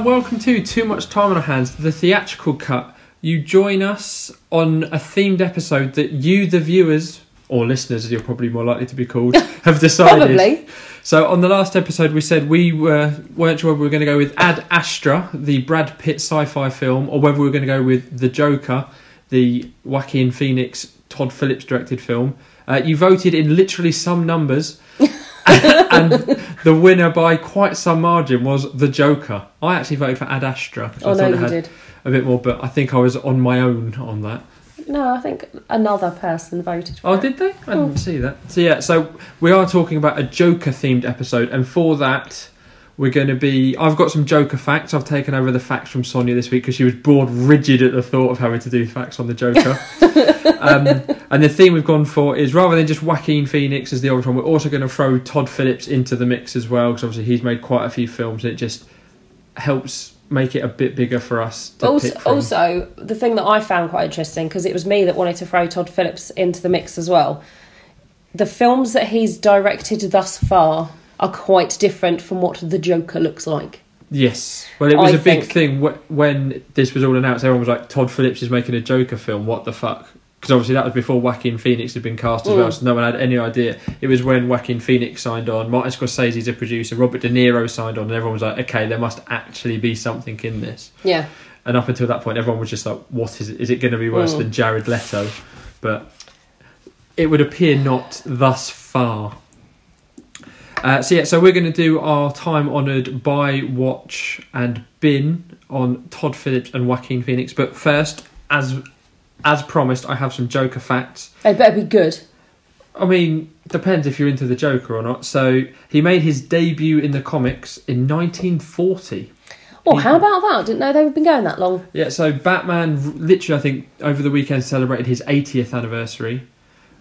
And welcome to Too Much Time on Our Hands, the theatrical cut. You join us on a themed episode that you, the viewers, or listeners, as you're probably more likely to be called, have decided. Probably. So on the last episode, we said we were weren't sure whether we were going to go with Ad Astra, the Brad Pitt sci-fi film, or whether we were going to go with The Joker, the Joaquin Phoenix, Todd Phillips directed film. Uh, you voted in literally some numbers, and the winner by quite some margin was The Joker. I actually voted for Ad Astra. 'cause I Oh no, thought you did. a bit more, but I think I was on my own on that. No, I think another person voted for Oh, it. did they? I didn't hmm. see that. So yeah, so we are talking about a Joker themed episode, and for that, we're going to be. I've got some Joker facts. I've taken over the facts from Sonia this week because she was bored rigid at the thought of having to do facts on the Joker. um, and the theme we've gone for is rather than just Joaquin Phoenix as the obvious one, we're also going to throw Todd Phillips into the mix as well because obviously he's made quite a few films. And it just helps make it a bit bigger for us. Also, also, the thing that I found quite interesting because it was me that wanted to throw Todd Phillips into the mix as well. The films that he's directed thus far are quite different from what the Joker looks like. Yes. Well, it was I a big think- thing when this was all announced. Everyone was like, "Todd Phillips is making a Joker film. What the fuck?" Because obviously that was before Joaquin Phoenix had been cast as Mm. well, so no one had any idea. It was when Joaquin Phoenix signed on, Martin Scorsese's a producer, Robert De Niro signed on, and everyone was like, "Okay, there must actually be something in this." Yeah. And up until that point, everyone was just like, "What is it? Is it going to be worse Mm. than Jared Leto?" But it would appear not thus far. Uh, so yeah, so we're going to do our time-honoured buy, watch, and bin on Todd Phillips and Joaquin Phoenix. But first, as as promised, I have some Joker facts. They better be good. I mean, depends if you're into the Joker or not. So he made his debut in the comics in 1940. Oh, how about that? Didn't know they've been going that long. Yeah, so Batman literally, I think, over the weekend celebrated his 80th anniversary.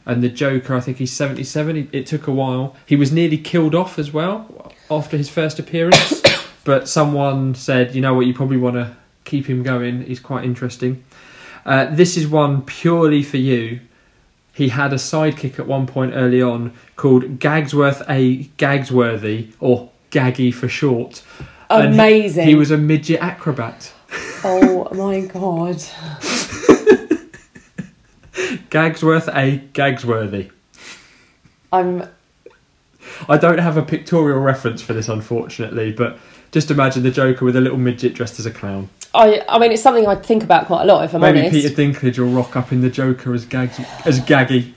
And the Joker, I think he's 77. He, it took a while. He was nearly killed off as well after his first appearance. but someone said, you know what, you probably want to keep him going. He's quite interesting. Uh, this is one purely for you. He had a sidekick at one point early on called Gagsworth A. Gagsworthy, or Gaggy for short. And he- Amazing. he was a midget acrobat. Oh my god. Gagsworth A. Gagsworthy. I'm. I don't have a pictorial reference for this, unfortunately, but just imagine the Joker with a little midget dressed as a clown. I. I mean, it's something I think about quite a lot. If I'm Maybe honest. Peter Dinklage will rock up in the Joker as Gags as Gaggy.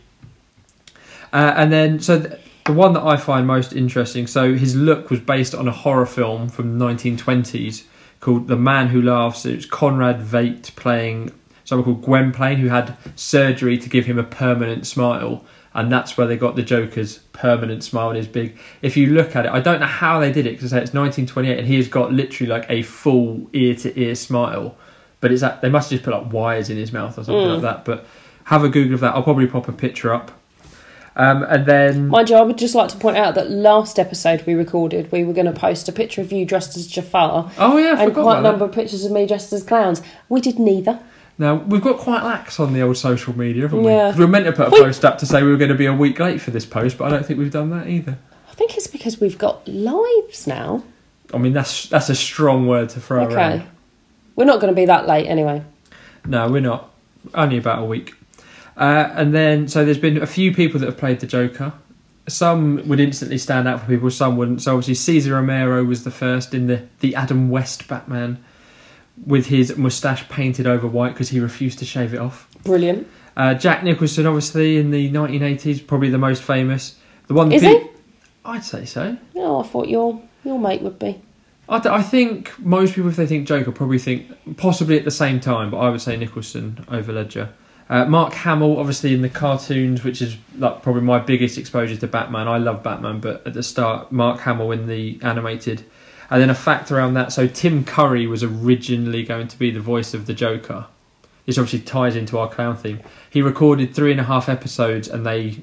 Uh, and then, so th- the one that I find most interesting. So his look was based on a horror film from the 1920s called The Man Who Laughs. It was Conrad Veidt playing someone called Gwynplaine who had surgery to give him a permanent smile. And that's where they got the Joker's permanent smile and his big. If you look at it, I don't know how they did it because it's 1928 and he has got literally like a full ear to ear smile. But it's that they must have just put like wires in his mouth or something Mm. like that. But have a Google of that. I'll probably pop a picture up. Um, and then Mind you, I would just like to point out that last episode we recorded, we were going to post a picture of you dressed as Jafar oh yeah, I and quite a number that. of pictures of me dressed as clowns. We did neither. Now we've got quite lax on the old social media, haven't we? Yeah. we were meant to put a We- post up to say we were going to be a week late for this post, but I don't think we've done that either. I think it's because we've got lives now. I mean, that's that's a strong word to throw around. Okay. around. We're not going to be that late anyway. No, we're not. Only about a week. Uh, and then, so there's been a few people that have played the Joker. Some would instantly stand out for people, some wouldn't. So obviously, Cesar Romero was the first in the, the Adam West Batman with his moustache painted over white because he refused to shave it off. Brilliant. Uh, Jack Nicholson, obviously, in the 1980s, probably the most famous. The one that Is pe- he? I'd say so. Oh, I thought your your mate would be. I, th- I think most people, if they think Joker, probably think possibly at the same time, but I would say Nicholson over Ledger. Uh, Mark Hamill, obviously in the cartoons, which is like probably my biggest exposure to Batman. I love Batman, but at the start, Mark Hamill in the animated. And then a fact around that: so Tim Curry was originally going to be the voice of the Joker. This obviously ties into our clown theme. He recorded three and a half episodes, and they,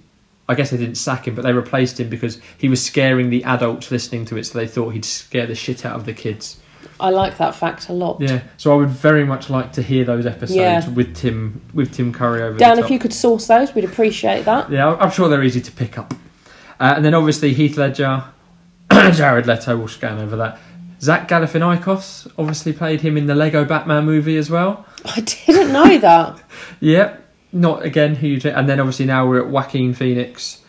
I guess they didn't sack him, but they replaced him because he was scaring the adults listening to it, so they thought he'd scare the shit out of the kids. I like that fact a lot. Yeah, so I would very much like to hear those episodes Yeah. with Tim with Tim Curry over. Dan, if you could source those, we'd appreciate that. Yeah, I'm sure they're easy to pick up. Uh, and then obviously Heath Ledger, Jared Leto, we'll scan over that. Zach Galifianakis obviously played him in the Lego Batman movie as well. I didn't know that. Yep, not again huge. And then obviously now we're at Joaquin Phoenix.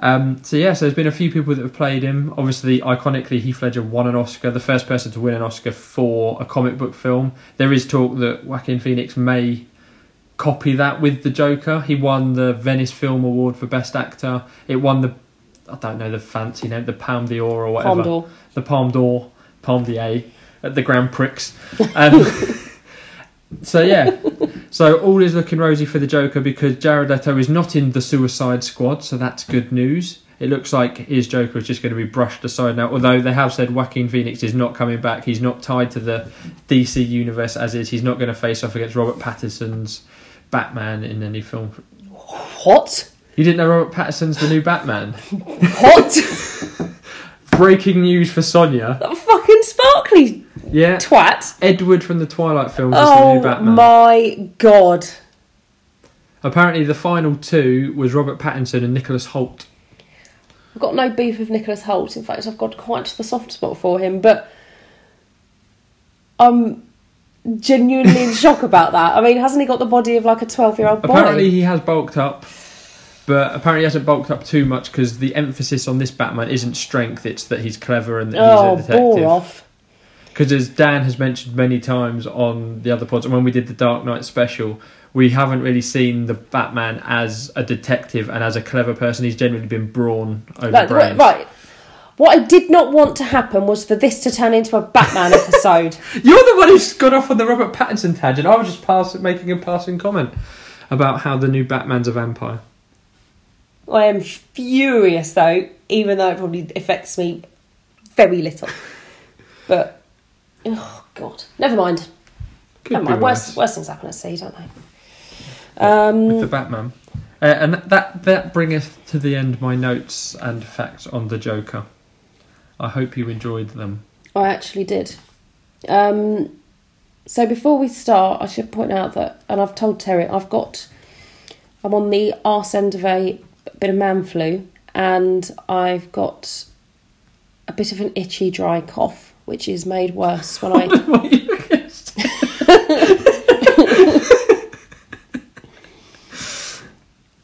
Um, so yeah, so there's been a few people that have played him. Obviously, iconically, Heath Ledger won an Oscar, the first person to win an Oscar for a comic book film. There is talk that Joaquin Phoenix may copy that with the Joker. He won the Venice Film Award for Best Actor. It won the I don't know the fancy name, the Palme d'Or or whatever. Palme d'Or. The Palme d'Or, Palme d'Or at the Grand Prix. Um, so yeah, so all is looking rosy for the Joker because Jared Leto is not in the Suicide Squad, so that's good news. It looks like his Joker is just going to be brushed aside now. Although they have said Joaquin Phoenix is not coming back, he's not tied to the DC universe as is. He's not going to face off against Robert Pattinson's Batman in any film. What? You didn't know Robert Pattinson's the new Batman? What? Breaking news for Sonia. that fucking sparkly Yeah, twat. Edward from the Twilight films is the Oh new Batman. my god. Apparently, the final two was Robert Pattinson and Nicholas Hoult. I've got no beef with Nicholas Hoult. In fact, I've got quite the soft spot for him, but I'm genuinely in shock about that. I mean, hasn't he got the body of like a 12 year old boy? Apparently, he has bulked up, but apparently, he hasn't bulked up too much because the emphasis on this Batman isn't strength; it's that he's clever and that oh, he's a oh, bore detective. off. Because as Dan has mentioned many times on the other pods, and when we did the Dark Knight special, we haven't really seen the Batman as a detective and as a clever person. He's generally been brawn over Like, brains. right. What I did not want to happen was for this to turn into a Batman episode. You're the one who's got off on the Robert Pattinson tangent. I was just pass- making a passing comment about how the new Batman's a vampire. I am furious though, even though it probably affects me very little. But, oh god, never mind. Could never mind. worse. Worse, worse things happen at sea, don't they? Um, with the Batman. Uh, and that that bringeth to the end my notes and facts on the Joker. I hope you enjoyed them. I actually did. Um, so before we start, I should point out that, and I've told Terry, I've got, I'm on the arse end of a bit of man flu, and I've got a bit of an itchy, dry cough, which is made worse when I.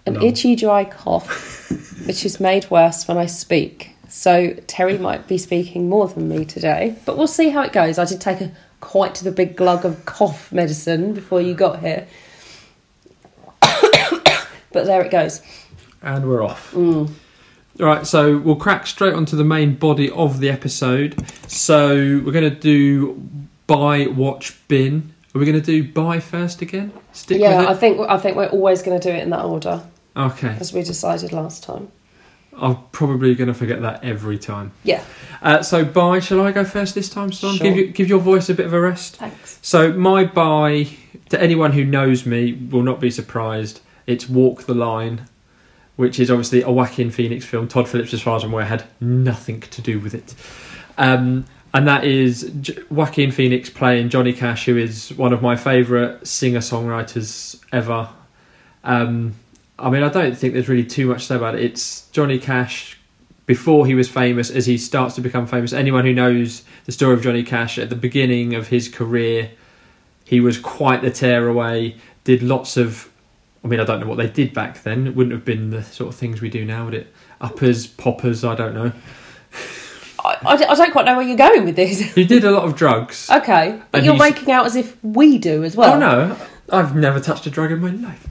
an No. itchy, dry cough, which is made worse when I speak. So Terry might be speaking more than me today, but we'll see how it goes. I did take a quite the big glug of cough medicine before you got here, but there it goes. And we're off. Mm. All right, so we'll crack straight onto the main body of the episode. So we're going to do buy, watch, bin. Are we going to do buy first again? Stick yeah, I think I think we're always going to do it in that order okay, as we decided last time. I'm probably going to forget that every time. Yeah, Uh, so buy. Shall I go first this time, Son? Sure. Give you, give your voice a bit of a rest. thanks. So my buy to anyone who knows me will not be surprised. It's Walk the Line, which is obviously a Joaquin Phoenix film. Todd Phillips, as far as I'm aware, had nothing to do with it. Um, and that is J- Joaquin Phoenix playing Johnny Cash, who is one of my favourite singer songwriters ever. Um, I mean, I don't think there's really too much to say about it. It's Johnny Cash before he was famous, as he starts to become famous. Anyone who knows the story of Johnny Cash at the beginning of his career, he was quite the tearaway. Did lots of, I mean, I don't know what they did back then. It wouldn't have been the sort of things we do now, would it? Uppers, poppers, I don't know. I, I, I don't quite know where you're going with this. You did a lot of drugs. okay, but And you're he's- making out as if we do as well. oh no, I've never touched a drug in my life.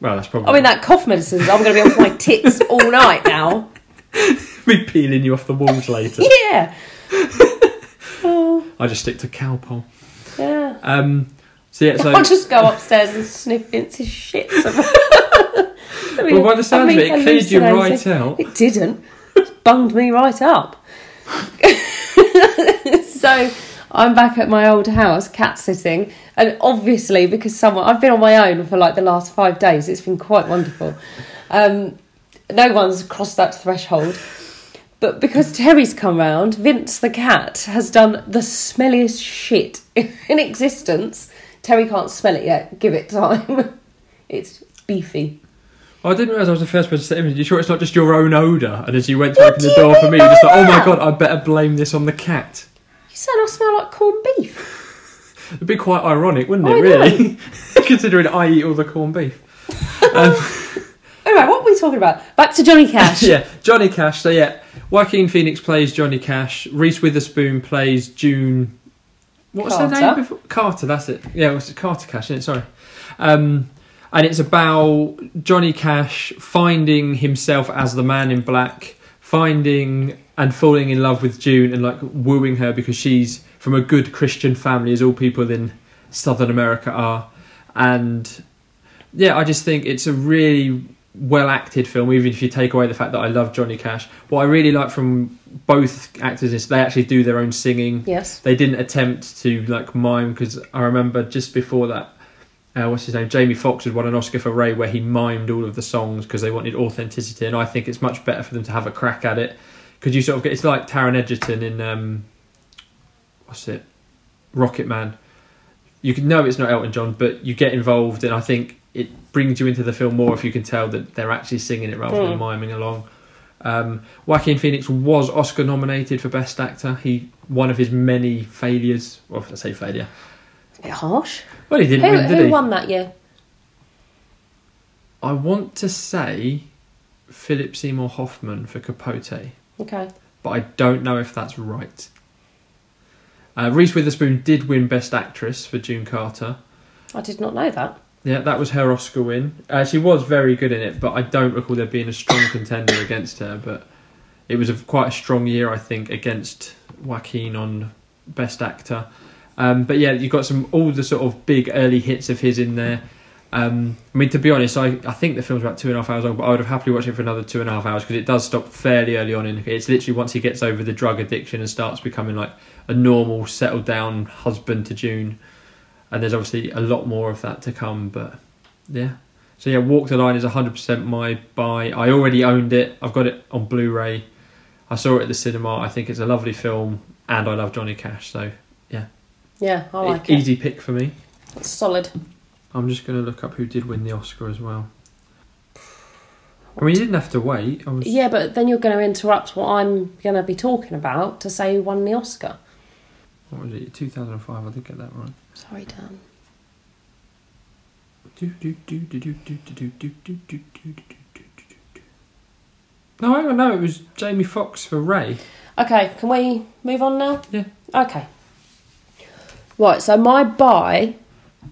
Well, that's probably. I mean, that cough medicine, I'm going to be off my tits all night now. be peeling you off the walls later. Yeah. oh, I just stick to Calpol. yeah. Um, so yeah, so I'll just go upstairs and sniff Vince's shit. I mean, well, by the sounds of it, it cleared you right out. It didn't. It bunged me right up. so I'm back at my old house, cat sitting, and obviously because someone I've been on my own for like the last five days, it's been quite wonderful. Um, no one's crossed that threshold. But because Terry's come round, Vince the cat has done the smelliest shit in existence. Terry can't smell it yet. Give it time. It's beefy. I didn't realise I was the first person to say anything. You sure it's not just your own odour? And as you went to What open the door for me, you just thought, oh my god, I better blame this on the cat. You said I smell like corned beef. It'd be quite ironic, wouldn't it? I really, considering I eat all the corned beef. Um, Anyway, what were we talking about? Back to Johnny Cash. yeah, Johnny Cash. So yeah, Joaquin Phoenix plays Johnny Cash. Reese Witherspoon plays June. What was her name before? Carter. That's it. Yeah, it was Carter Cash. Isn't it? Sorry. Um, and it's about Johnny Cash finding himself as the man in black, finding and falling in love with June and like wooing her because she's from a good Christian family, as all people in Southern America are. And yeah, I just think it's a really well acted film, even if you take away the fact that I love Johnny Cash. What I really like from both actors they actually do their own singing. Yes. They didn't attempt to like mime because I remember just before that, uh, what's his name? Jamie Foxx had won an Oscar for Ray where he mimed all of the songs because they wanted authenticity, and I think it's much better for them to have a crack at it because you sort of get it's like Taron Egerton in um, what's it, Rocket Man. You can know it's not Elton John, but you get involved, and I think it brings you into the film more if you can tell that they're actually singing it rather than Mm. miming along. Um, Joaquin Phoenix was Oscar nominated for Best Actor. He one of his many failures. Well, I say failure. It's a bit harsh. Well, he didn't Who, win, did who he? won that year? I want to say Philip Seymour Hoffman for Capote, Okay. but I don't know if that's right. Uh, Reese Witherspoon did win Best Actress for June Carter. I did not know that. Yeah, that was her Oscar win. Uh, she was very good in it, but I don't recall there being a strong contender against her. But it was a, quite a strong year, I think, against Joaquin on Best Actor. Um, but yeah, you've got some all the sort of big early hits of his in there. Um, I mean, to be honest, I, I think the film's about two and a half hours long, but I would have happily watched it for another two and a half hours because it does stop fairly early on. In it's literally once he gets over the drug addiction and starts becoming like a normal, settled down husband to June and there's obviously a lot more of that to come. But yeah, so yeah, Walk the Line is 100% my buy. I already owned it. I've got it on Blu-ray. I saw it at the cinema. I think it's a lovely film, and I love Johnny Cash. So Yeah, yeah, I like e- it. easy pick for me. It's solid. I'm just going to look up who did win the Oscar as well. I mean, you didn't have to wait. I was. Yeah, but then you're going to interrupt what I'm going to be talking about to say who won the Oscar. What was it? 2005, I did get that right. Sorry, Dan. No, I don't no, it was Jamie Foxx for Ray. Okay, can we move on now? Yeah. Okay. Right, so my buy,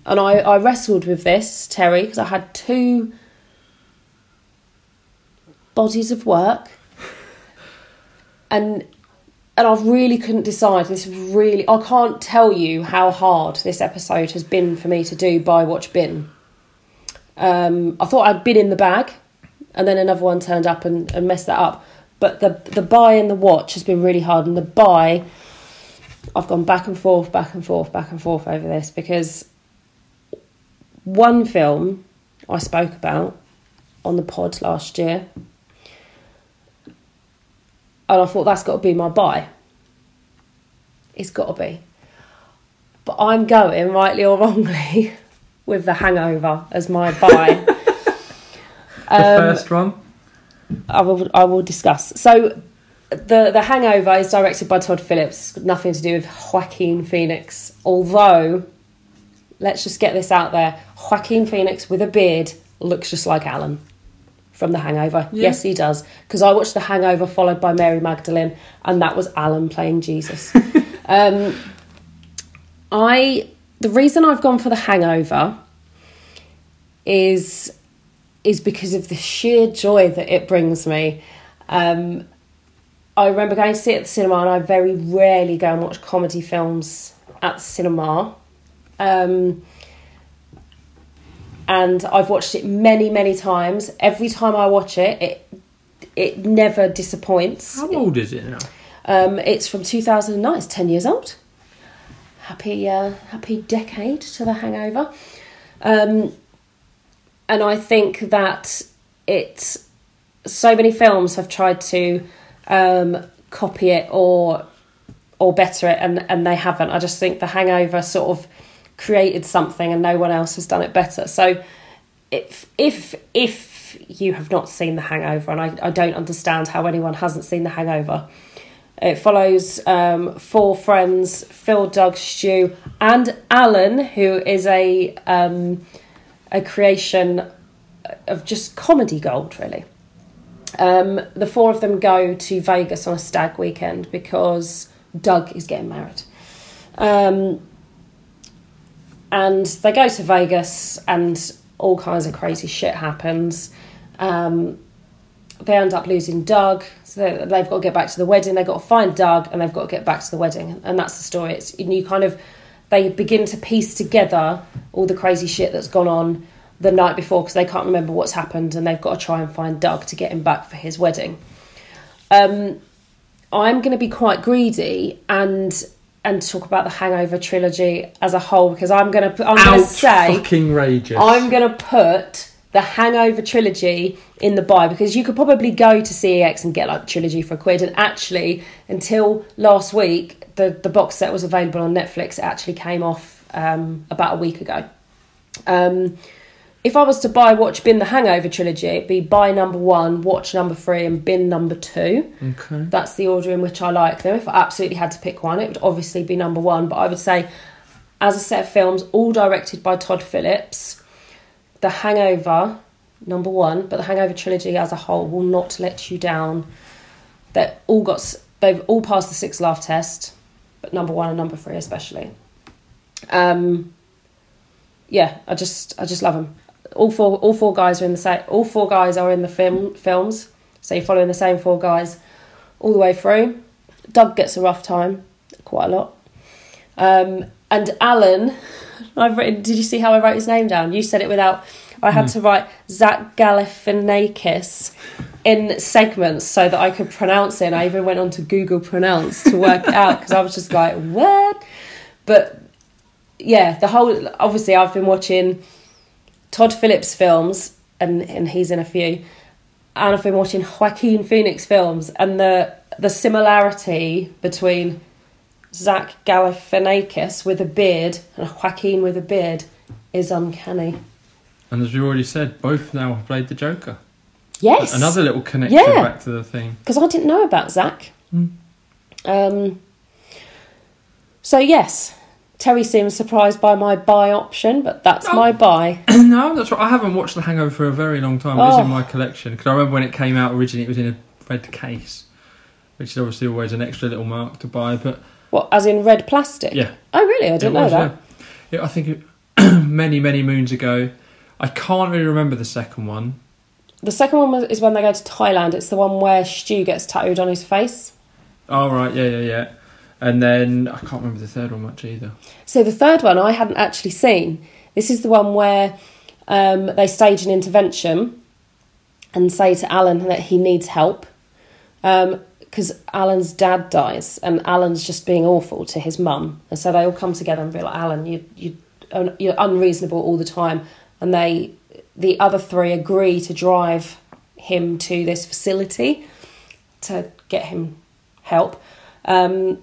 and I, I wrestled with this, Terry, because I had two bodies of work. And and I really couldn't decide. This was really I can't tell you how hard this episode has been for me to do by watch bin. Um, I thought I'd been in the bag, and then another one turned up and, and messed that up. But the the buy and the watch has been really hard, and the buy, I've gone back and forth, back and forth, back and forth over this because one film I spoke about on the pod last year, and I thought that's got to be my buy. It's got to be. But I'm going, rightly or wrongly, with The Hangover as my buy. The Um, first one. I will I will discuss. So the the Hangover is directed by Todd Phillips. Nothing to do with Joaquin Phoenix. Although, let's just get this out there: Joaquin Phoenix with a beard looks just like Alan from The Hangover. Yeah. Yes, he does. Because I watched The Hangover followed by Mary Magdalene, and that was Alan playing Jesus. um, I the reason I've gone for The Hangover is is because of the sheer joy that it brings me. Um, I remember going to see it at the cinema, and I very rarely go and watch comedy films at the cinema. Um, and I've watched it many, many times. Every time I watch it, it it never disappoints. How old is it now? Um, it's from 2009. It's 10 years old. Happy, uh, happy decade to the Hangover. Um, and I think that it's so many films have tried to um, copy it or or better it, and and they haven't. I just think the Hangover sort of created something, and no one else has done it better. So if if if you have not seen the Hangover, and I, I don't understand how anyone hasn't seen the Hangover, It follows um, four friends: Phil, Doug, Stu, and Alan, who is a um, a creation of just comedy gold, really. Um, the four of them go to Vegas on a stag weekend because Doug is getting married. Um, and they go to Vegas, and all kinds of crazy shit happens. Um, they end up losing Doug, so they've got to get back to the wedding. They've got to find Doug, and they've got to get back to the wedding, and that's the story. It's you kind of they begin to piece together all the crazy shit that's gone on the night before because they can't remember what's happened, and they've got to try and find Doug to get him back for his wedding. Um, I'm going to be quite greedy and and talk about the Hangover trilogy as a whole because I'm going to put, I'm going to Out say fucking rageous. I'm going to put the Hangover trilogy in the buy because you could probably go to CEX and get like the trilogy for a quid. And actually, until last week, the, the box set was available on Netflix. It actually came off um, about a week ago. Um, if I was to buy, watch, bin the Hangover trilogy, it'd be buy number one, watch number three, and bin number two. Okay. That's the order in which I like them. If I absolutely had to pick one, it would obviously be number one. But I would say, as a set of films, all directed by Todd Phillips, The Hangover, number one, but The Hangover trilogy as a whole will not let you down. They all got. They've all passed the six laugh test, but number one and number three especially. Um, yeah, I just, I just love them. All four, all four guys are in the same. All four guys are in the film films, so you're following the same four guys all the way through. Doug gets a rough time, quite a lot. Um, and Alan, I've written. Did you see how I wrote his name down? You said it without. I had to write Zach Galifianakis in segments so that I could pronounce it. And I even went on to Google Pronounce to work it out because I was just like, what? But yeah, the whole. Obviously, I've been watching Todd Phillips films, and and he's in a few and I've been watching Joaquin Phoenix films, and the the similarity between Zach Galifianakis with a beard and Joaquin with a beard is uncanny. And as we already said, both now have played the Joker. Yes, Another little connection Yeah. back to the theme. because I didn't know about Zach. Mm. Um. So yes, Terry seems surprised by my buy option, but that's Oh. my buy. no, that's right. I haven't watched The Hangover for a very long time. It's Oh. in my collection because I remember when it came out originally, it was in a red case, which is obviously always an extra little mark to buy. But What, as in red plastic? yeah, Oh, really? I didn't it know that. Yeah. Yeah, I think it, many many moons ago. I can't really remember the second one. The second one was- is when they go to Thailand. It's the one where Stu gets tattooed on his face. Oh right, yeah, yeah, yeah. And then I can't remember the third one much either. So the third one I hadn't actually seen. This is the one where um, they stage an intervention and say to Alan that he needs help because Alan's dad dies and Alan's just being awful to his mum, and so they all come together and be like, "Alan, you you you're unreasonable all the time," and they the other three agree to drive him to this facility to get him help. Um,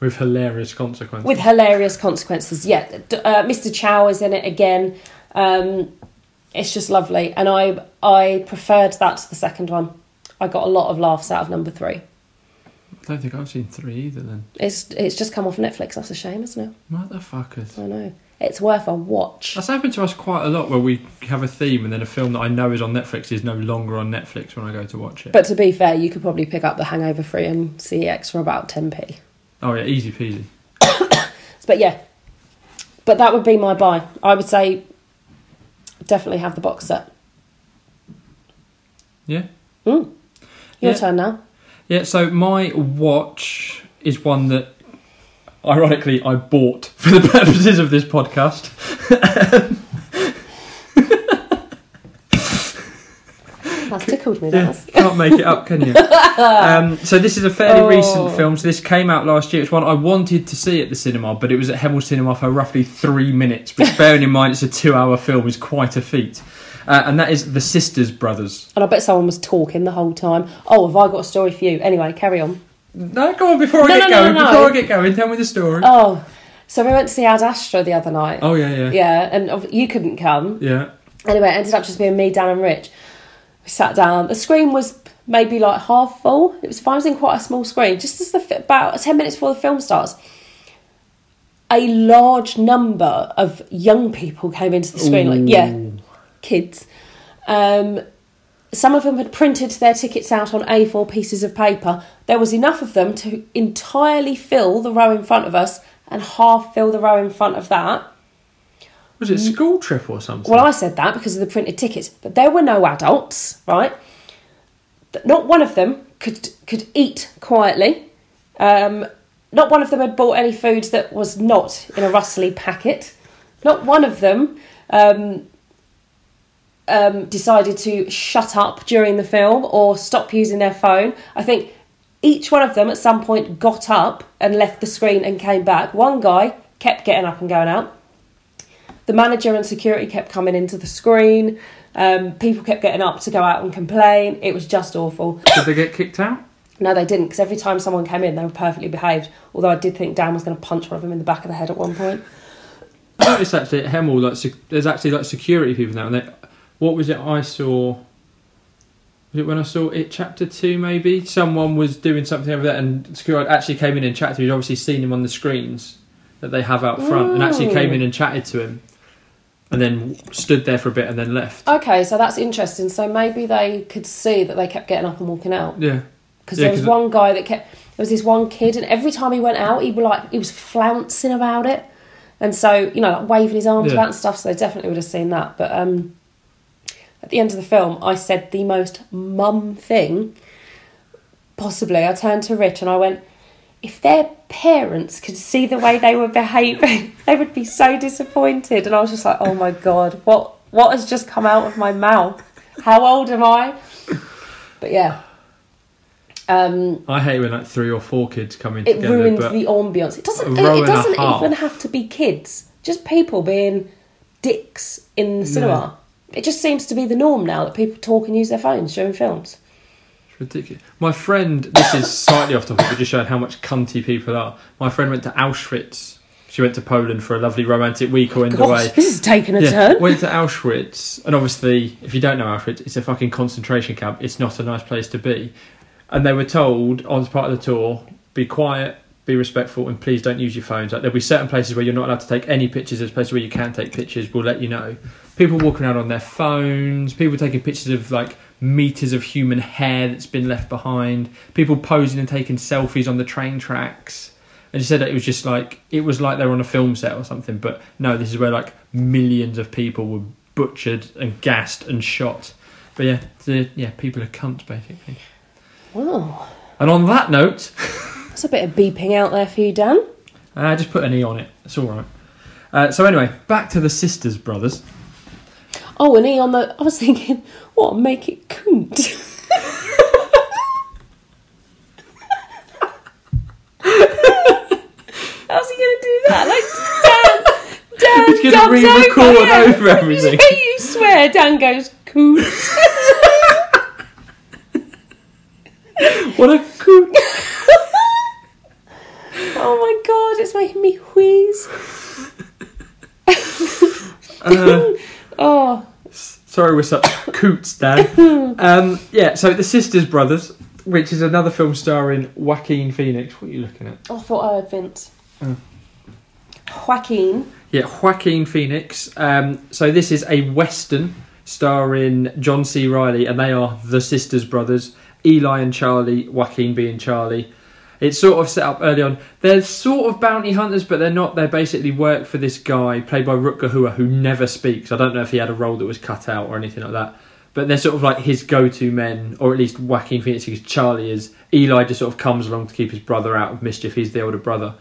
With hilarious consequences. with hilarious consequences. Yeah, uh, Mr. Chow is in it again. Um, it's just lovely, and I I preferred that to the second one. I got a lot of laughs out of number three. I don't think I've seen three either. Then It's it's just come off Netflix. That's a shame, isn't it? motherfuckers. I know. It's worth a watch. That's happened to us quite a lot where we have a theme and then a film that I know is on Netflix is no longer on Netflix when I go to watch it. But to be fair, you could probably pick up The Hangover Free and CEX for about 10p. Oh yeah, easy peasy. But yeah, but that would be my buy. I would say definitely have the box set. Yeah. Mm. Your Yeah. turn now. Yeah, so my watch is one that ironically I bought for the purposes of this podcast. That's tickled me, that Yeah, can't make it up, can you? um, so this is a fairly Oh. recent film. So this came out last year. It's one I wanted to see at the cinema, but it was at Hemel Cinema for roughly three minutes. Which, bearing in mind it's a two-hour film, is quite a feat. Uh, and that is The Sisters Brothers. And I bet someone was talking the whole time. Oh, have I got a story for you? Anyway, carry on. No, go on. Before I No, get no, no, going, before I get going, tell me the story. Oh, so we went to see Ad Astra the other night. Oh yeah, yeah, Yeah, and you couldn't come. yeah. Anyway, it ended up just being me, Dan, and Rich. Sat down. The screen was maybe like half full. It was. It was in quite a small screen. Just as the about ten minutes before the film starts, a large number of young people came into the screen. Like yeah, kids. Um, some of them had printed their tickets out on A4 pieces of paper. There was enough of them to entirely fill the row in front of us and half fill the row in front of that. Was it a school trip or something? Well, I said that because of the printed tickets, but there were no adults, right? Not one of them could could eat quietly. Um, not one of them had bought any food that was not in a rustly packet. Not one of them um, um, decided to shut up during the film or stop using their phone. I think each one of them at some point got up and left the screen and came back. One guy kept getting up and going out. The manager and security kept coming into the screen. Um, people kept getting up to go out and complain. It was just awful. Did they get kicked out? No, they didn't, because every time someone came in, they were perfectly behaved. Although I did think Dan was going to punch one of them in the back of the head at one point. I noticed actually at Hemel, like sec- there's actually like security people now. And they, what was it I saw? Was it when I saw it chapter two? Maybe someone was doing something over there, and security actually came in and chatted to him. He'd obviously seen him on the screens that they have out front, and actually came in and chatted to him, and then stood there for a bit and then left. Okay, so that's interesting. So maybe they could see that they kept getting up and walking out. Yeah, Because Yeah, there was one guy that kept. There was this one kid, and every time he went out, he was like he was flouncing about it, and so you know, like waving his arms Yeah. about and stuff. So they definitely would have seen that. But um, at the end of the film, I said the most mum thing possibly. I turned to Rich and I went, "If their parents could see the way they were behaving, they would be so disappointed." And I was just like, "Oh my god, what what has just come out of my mouth? How old am I?" But yeah. Um, I hate when like three or four kids come in it together. ruins but the ambience. It doesn't. It, it doesn't even have to be kids. Just people being dicks in the cinema. It just seems to be the norm now that people talk and use their phones during films. Ridiculous. My friend, this is slightly off topic, but just showing how much cunty people are. My friend went to Auschwitz. She went to Poland for a lovely romantic week or in the way. This is taking a Yeah, turn. went to Auschwitz, and obviously, if you don't know Auschwitz, it's a fucking concentration camp. It's not a nice place to be. And they were told on part of the tour, be quiet, be respectful, and please don't use your phones. Like there'll be certain places where you're not allowed to take any pictures. There's places where you can take pictures. We'll let you know. People walking around on their phones. People taking pictures of like meters of human hair that's been left behind. People posing and taking selfies on the train tracks. And she said that it was just like it was like they were on a film set or something. But no, this is where like millions of people were butchered and gassed and shot. But yeah, the, yeah, people are cunts basically. Wow, And on that note, that's a bit of beeping out there for you, Dan. uh, just put an e on it. It's all right. Uh, so anyway, back to the sisters brothers. Oh, and he on the. I was thinking, what? Make it coont. How's he going to do that? Like, Dan, Dan He's gonna comes re-record over, yeah. over everything. You, you swear, Dan goes coont. What a cool. oh my god, it's making me wheeze. Uh, Oh, sorry, we're such coots, Dad. Um, yeah, so the sisters brothers, which is another film starring Joaquin Phoenix. What are you looking at? I thought I heard Vince. Oh. Joaquin. Yeah, Joaquin Phoenix. Um, so this is a western starring John C. Reilly, and they are the sisters brothers, Eli and Charlie. Joaquin being Charlie. It's sort of set up early on. They're sort of bounty hunters, but they're not. They basically work for this guy played by Rutger who never speaks. I don't know if he had a role that was cut out or anything like that. But they're sort of like his go-to men, or at least Joaquin Phoenix, because Charlie is. Eli just sort of comes along to keep his brother out of mischief. He's the older brother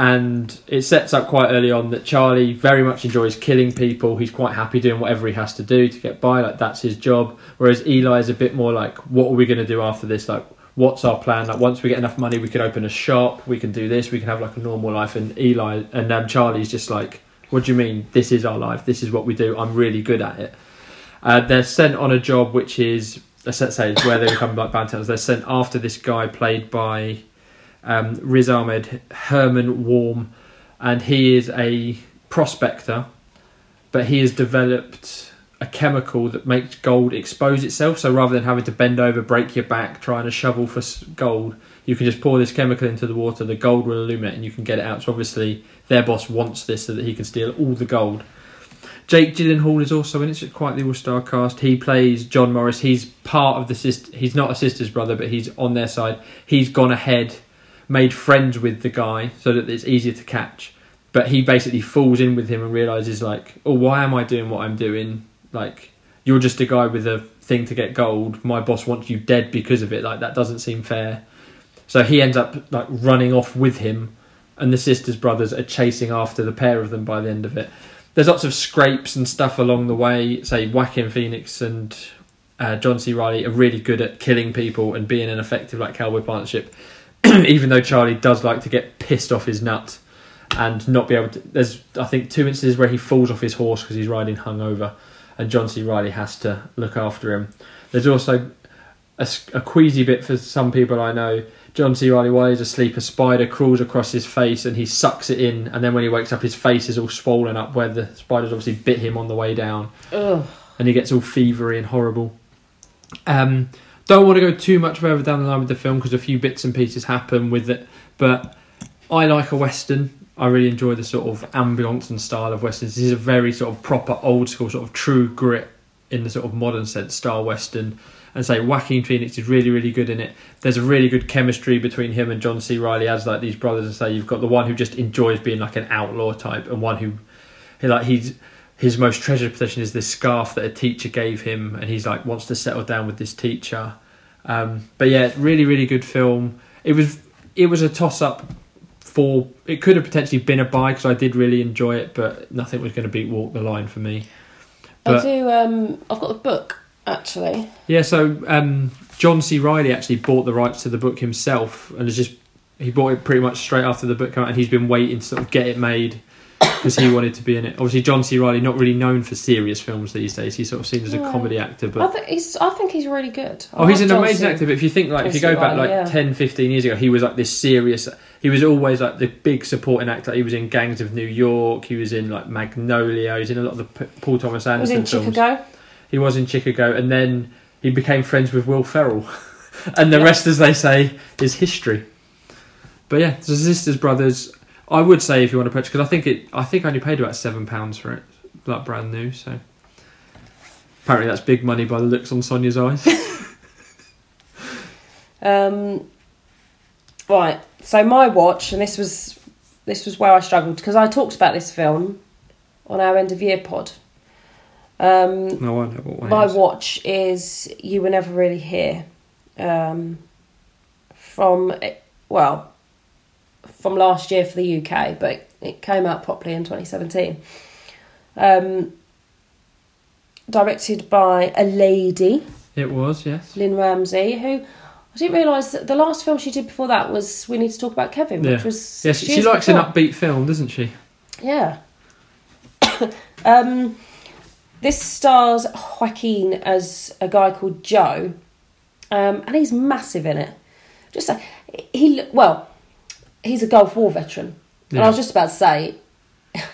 and it sets up quite early on that Charlie very much enjoys killing people. He's quite happy doing whatever he has to do to get by, like that's his job. Whereas Eli is a bit more like, what are we going to do after this? Like, what's our plan? Like, once we get enough money, we can open a shop, we can do this, we can have like a normal life. And Eli and um, Charlie's just like, what do you mean? This is our life. This is what we do. I'm really good at it. Uh, they're sent on a job which is, let's say, where they become like hunters. They're sent after this guy played by um, Riz Ahmed, Herman Warm, and he is a prospector, but he has developed a chemical that makes gold expose itself. So rather than having to bend over, break your back, trying to shovel for gold, you can just pour this chemical into the water. The gold will illuminate, and you can get it out. So obviously, their boss wants this so that he can steal all the gold. Jake Gyllenhaal is also in it. It's quite the all-star cast. He plays John Morris. He's part of the sister. He's not a sister's brother, but he's on their side. He's gone ahead, made friends with the guy so that it's easier to catch. But he basically falls in with him and realizes like, oh, why am I doing what I'm doing? Like, you're just a guy with a thing to get gold. My boss wants you dead because of it. Like that doesn't seem fair. So he ends up like running off with him, and the sisters brothers are chasing after the pair of them by the end of it. There's lots of scrapes and stuff along the way. Say Joaquin Phoenix and uh, John C. Reilly are really good at killing people and being an effective like cowboy partnership. Even though Charlie does like to get pissed off his nut and not be able to. There's I think two instances where he falls off his horse because he's riding hungover, and John C. Reilly has to look after him. There's also a queasy bit for some people I know. John C. Reilly, while he's asleep, a spider crawls across his face and he sucks it in. And then when he wakes up, his face is all swollen up where the spider's obviously bit him on the way down. Ugh. And he gets all fevery and horrible. Um, don't want to go too much further down the line with the film because a few bits and pieces happen with it. But I like a western. I really enjoy the sort of ambience and style of westerns. This is a very sort of proper old school sort of true grit in the sort of modern sense style western. And say Joaquin Phoenix is really really good in it. There's a really good chemistry between him and John C. Reilly as like these brothers. And say you've got the one who just enjoys being like an outlaw type, and one who he like he's his most treasured possession is this scarf that a teacher gave him, and he's like wants to settle down with this teacher. Um, but yeah, really, really good film. It was it was a toss up for it could have potentially been a buy because I did really enjoy it, but nothing was going to beat Walk the Line for me. I do. Um, I've got the book actually. Yeah, so um, John C. Reilly actually bought the rights to the book himself, and has just he bought it pretty much straight after the book came out, and he's been waiting to sort of get it made because he wanted to be in it. Obviously, John C. Reilly not really known for serious films these days. He's sort of seen as a No. comedy actor, I but think he's. I think he's really good. I oh, he's an John amazing C. actor. But if you think like if you go C. back like Reilly, yeah. 10, 15 years ago, he was like this serious. He was always like the big supporting actor. He was in Gangs of New York. He was in like Magnolia. He was in a lot of the P- Paul Thomas Anderson was in films. Chicago. He was in Chicago, and then he became friends with Will Ferrell, and the Yeah. rest, as they say, is history. But yeah, the Sisters Brothers. I would say if you want to purchase, because I think it, I think I only paid about seven pounds for it, like brand new. So apparently that's big money by the looks on Sonia's eyes. Um, right. So my watch, and this was this was where I struggled because I talked about this film on our end of year pod. Um, no, I know what my is. watch is "You Were Never Really Here," um, from well, from last year for the UK, but it came out properly in 2017. Um, directed by a lady, It was yes. Lynne Ramsay, who I didn't realise that the last film she did before that was We Need to Talk About Kevin, which was Yes, she likes before. an upbeat film, doesn't she? Yeah. um, this stars Joaquin as a guy called Joe, um, and he's massive in it. Just like he, well, he's a Gulf War veteran, and I was just about to say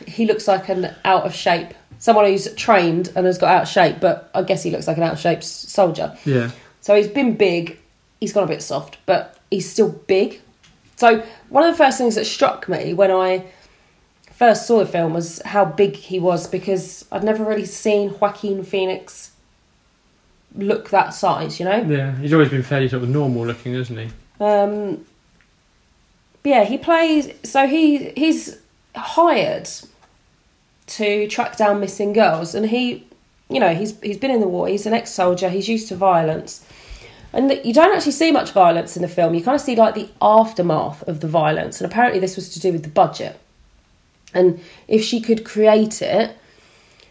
he looks like an out of shape, someone who's trained and has got out of shape, but I guess he looks like an out of shape soldier. Yeah, So he's been big, he's gone a bit soft, but he's still big. So one of the first things that struck me when I first saw the film was how big he was because I'd never really seen Joaquin Phoenix look that size, you know? yeah. He's always been fairly sort of normal looking, hasn't he? Um, yeah, he plays. So he he's hired to track down missing girls, and he, you know, he's he's been in the war. He's an ex-soldier. He's used to violence, and that you don't actually see much violence in the film. You kind of see like the aftermath of the violence, and apparently this was to do with the budget. And if she could create it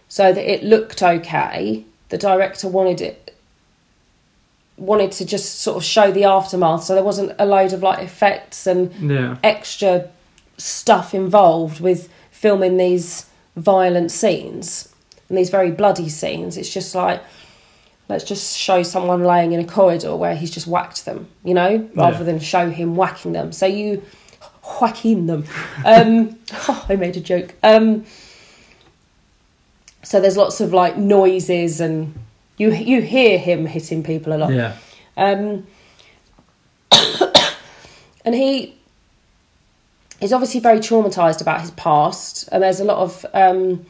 so that it looked okay, the director wanted it wanted to just sort of show the aftermath so there wasn't a load of like effects and Yeah, extra stuff involved with filming these violent scenes and these very bloody scenes. It's just like let's just show someone laying in a corridor where he's just whacked them you know rather Yeah. than show him whacking them. So you whacking them. Um i made a joke. Um So there's lots of like noises and you you hear him hitting people a lot. Yeah. Um, and he is obviously very traumatized about his past, and there's a lot of um,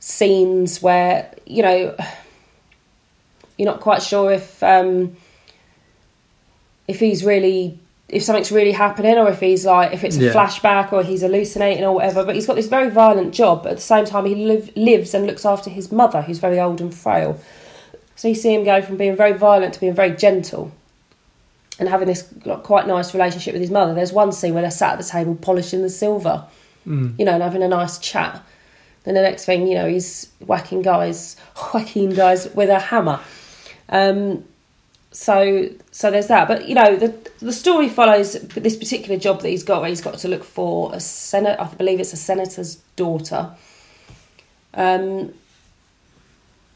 scenes where you know you're not quite sure if um, if he's really if something's really happening or if he's like if it's a Yeah. flashback or he's hallucinating or whatever but he's got this very violent job but at the same time he live, lives and looks after his mother who's very old and frail so you see him go from being very violent to being very gentle and having this quite nice relationship with his mother there's one scene where they're sat at the table polishing the silver Mm. you know and having a nice chat then the next thing you know he's whacking guys whacking guys with a hammer um, so so there's that but you know the the story follows this particular job that he's got where he's got to look for a senator. i believe it's a senator's daughter um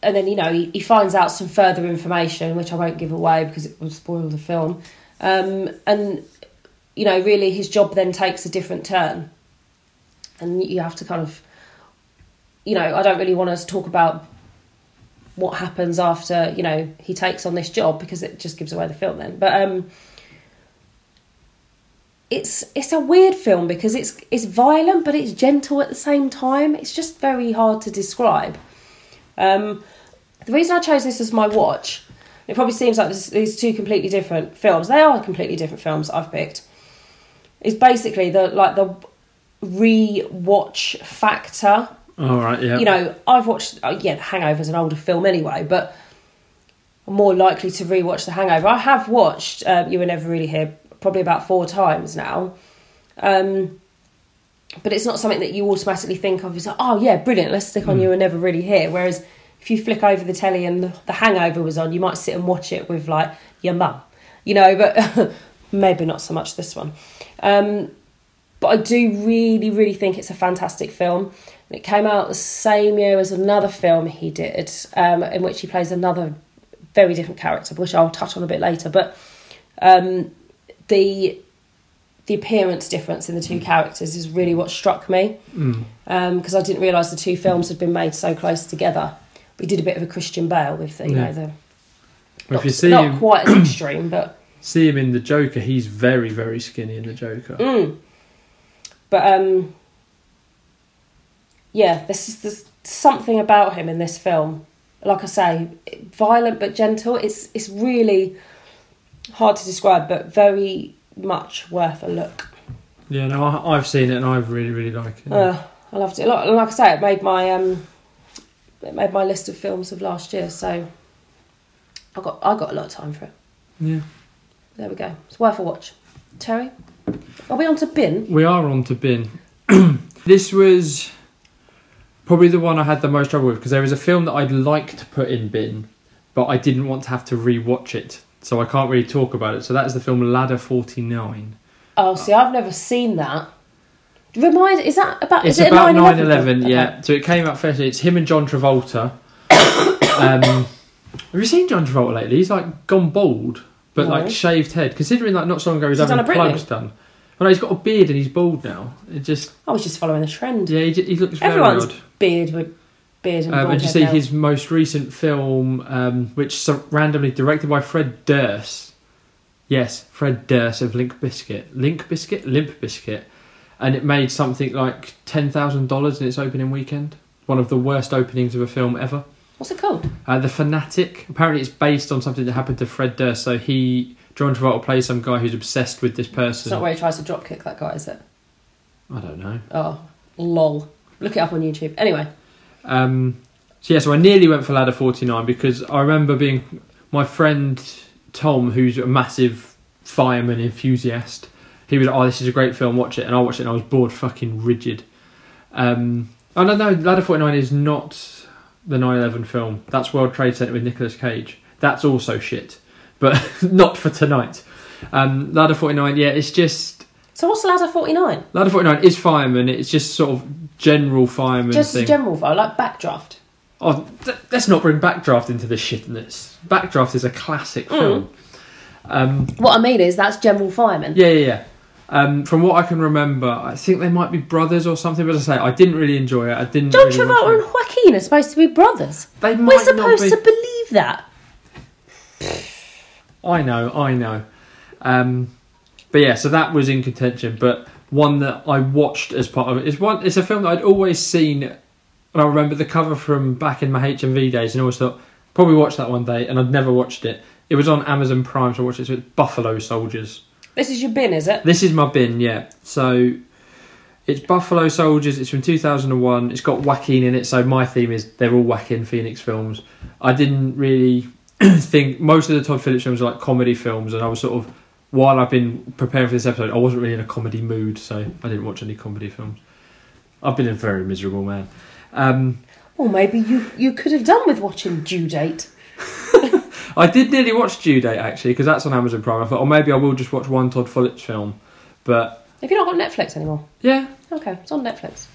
and then you know he, he finds out some further information which i won't give away because it will spoil the film. Um and you know really his job then takes a different turn. And you have to kind of you know i don't really want to talk about what happens after you know he takes on this job because it just gives away the film then. But um it's it's a weird film because it's it's violent but it's gentle at the same time. It's just very hard to describe um the reason i chose this as my watch it probably seems like this, these two completely different films they are completely different films i've picked is basically the like the re-watch factor All right. Yeah. you know, I've watched, uh, yeah, The Hangover's an older film anyway, but I'm more likely to rewatch The Hangover. I have watched um, You Were Never Really Here probably about four times now. Um, but it's not something that you automatically think of as, oh, yeah, brilliant, let's stick on You Were Never Really Here. Whereas if you flick over the telly and the, the Hangover was on, you might sit and watch it with, like, your mum, you know, but maybe not so much this one. Um, but I do really, really think it's a fantastic film. And it came out the same year as another film he did, um, in which he plays another very different character, which I'll touch on a bit later. But um, the the appearance difference in the two characters is really what struck me Mm. because I didn't realise the two films had been made so close together. We did a bit of a Christian Bale with the, you Yeah. know the Well, if not, you see not him, quite as extreme, but see him in the Joker, he's very, very skinny in the Joker. Mm. But um, yeah, this is there's something about him in this film. Like I say, violent but gentle. It's it's really hard to describe, but very much worth a look. Yeah, no, I, I've seen it and I really, really like it. Uh, I loved it. a Like, like I say, it made my um, it made my list of films of last year. So I got I got a lot of time for it. yeah, There we go. It's worth a watch. Terry, are we on to bin? we are on to bin. this was probably the one I had the most trouble with because there was a film that I'd like to put in bin, but I didn't want to have to re-watch it, so I can't really talk about it. So that is the film Ladder Forty Nine. Oh, see, I've never seen that. Remind, is that about? It's is it about 9/11 9-11, yeah. Okay. So it came out first. It's him and John Travolta. um, have you seen John Travolta lately? He's like gone bald, but No. like shaved head. Considering like not so long ago he was Has having done a Britney? plugs done. Well, no, he's got a beard and he's bald now. It just I was just following the trend. yeah, he, he looks very Everyone's odd. beard with beard and Um, and you see now. his most recent film, um, which randomly directed by Fred Durst. Yes, Fred Durst of Link Biscuit, Link Biscuit, Limp Bizkit, and it made something like ten thousand dollars in its opening weekend. One of the worst openings of a film ever. What's it called? Uh, the Fanatic. Apparently, it's based on something that happened to Fred Durst. So he, John Travolta, plays some guy who's obsessed with this It's person. not where he tries to drop kick that guy, is it? I don't know. Oh, lol. Look it up on YouTube. Anyway, Um, so yeah, so I nearly went for Ladder 49 because I remember being my friend Tom, who's a massive fireman enthusiast. He was "Oh, this is a great film. Watch it." And I watched it, and I was bored, fucking rigid. Um, oh no, no, Ladder 49 is not the 9/11 film. That's World Trade Center with Nicolas Cage. That's also shit, but not for tonight. Um, Ladder 49, yeah, it's just so what's Ladder Forty Nine? Ladder 49 is fireman. It's just sort of general fireman Just thing. general fire, like Backdraft. Oh, th- let's not bring Backdraft into this shitness. Backdraft is a classic Mm. film. Um, What I mean is that's general fireman. yeah, yeah, yeah. Um, from what I can remember, I think they might be brothers or something. But as I say, I didn't really enjoy it. I didn't. John really Travolta and Joaquin are supposed to be brothers. They We're supposed be. to believe that. I know, I know. Um, but yeah, so that was in contention. But one that I watched as part of it is one. It's a film that I'd always seen, and I remember the cover from back in my HMV days, and I always thought probably watch that one day, and I'd never watched it. It was on Amazon Prime, so I watched it. So it's Buffalo Soldiers. This is your bin, is it? This is my bin, yeah. So it's Buffalo Soldiers. It's from 2001. It's got Joaquin in it. So my theme is they're all Joaquin Phoenix films. I didn't really think most of the Todd Phillips films are like comedy films, and I was sort of while I've been preparing for this episode, I wasn't really in a comedy mood, so I didn't watch any comedy films. I've been a very miserable man. Um, Or maybe you, you could have done with watching Due Date. I did nearly watch Due Date actually because that's on Amazon Prime. I thought, oh, maybe I will just watch one Todd Phillips film, but Have you not got Netflix anymore? yeah, Okay, it's on Netflix.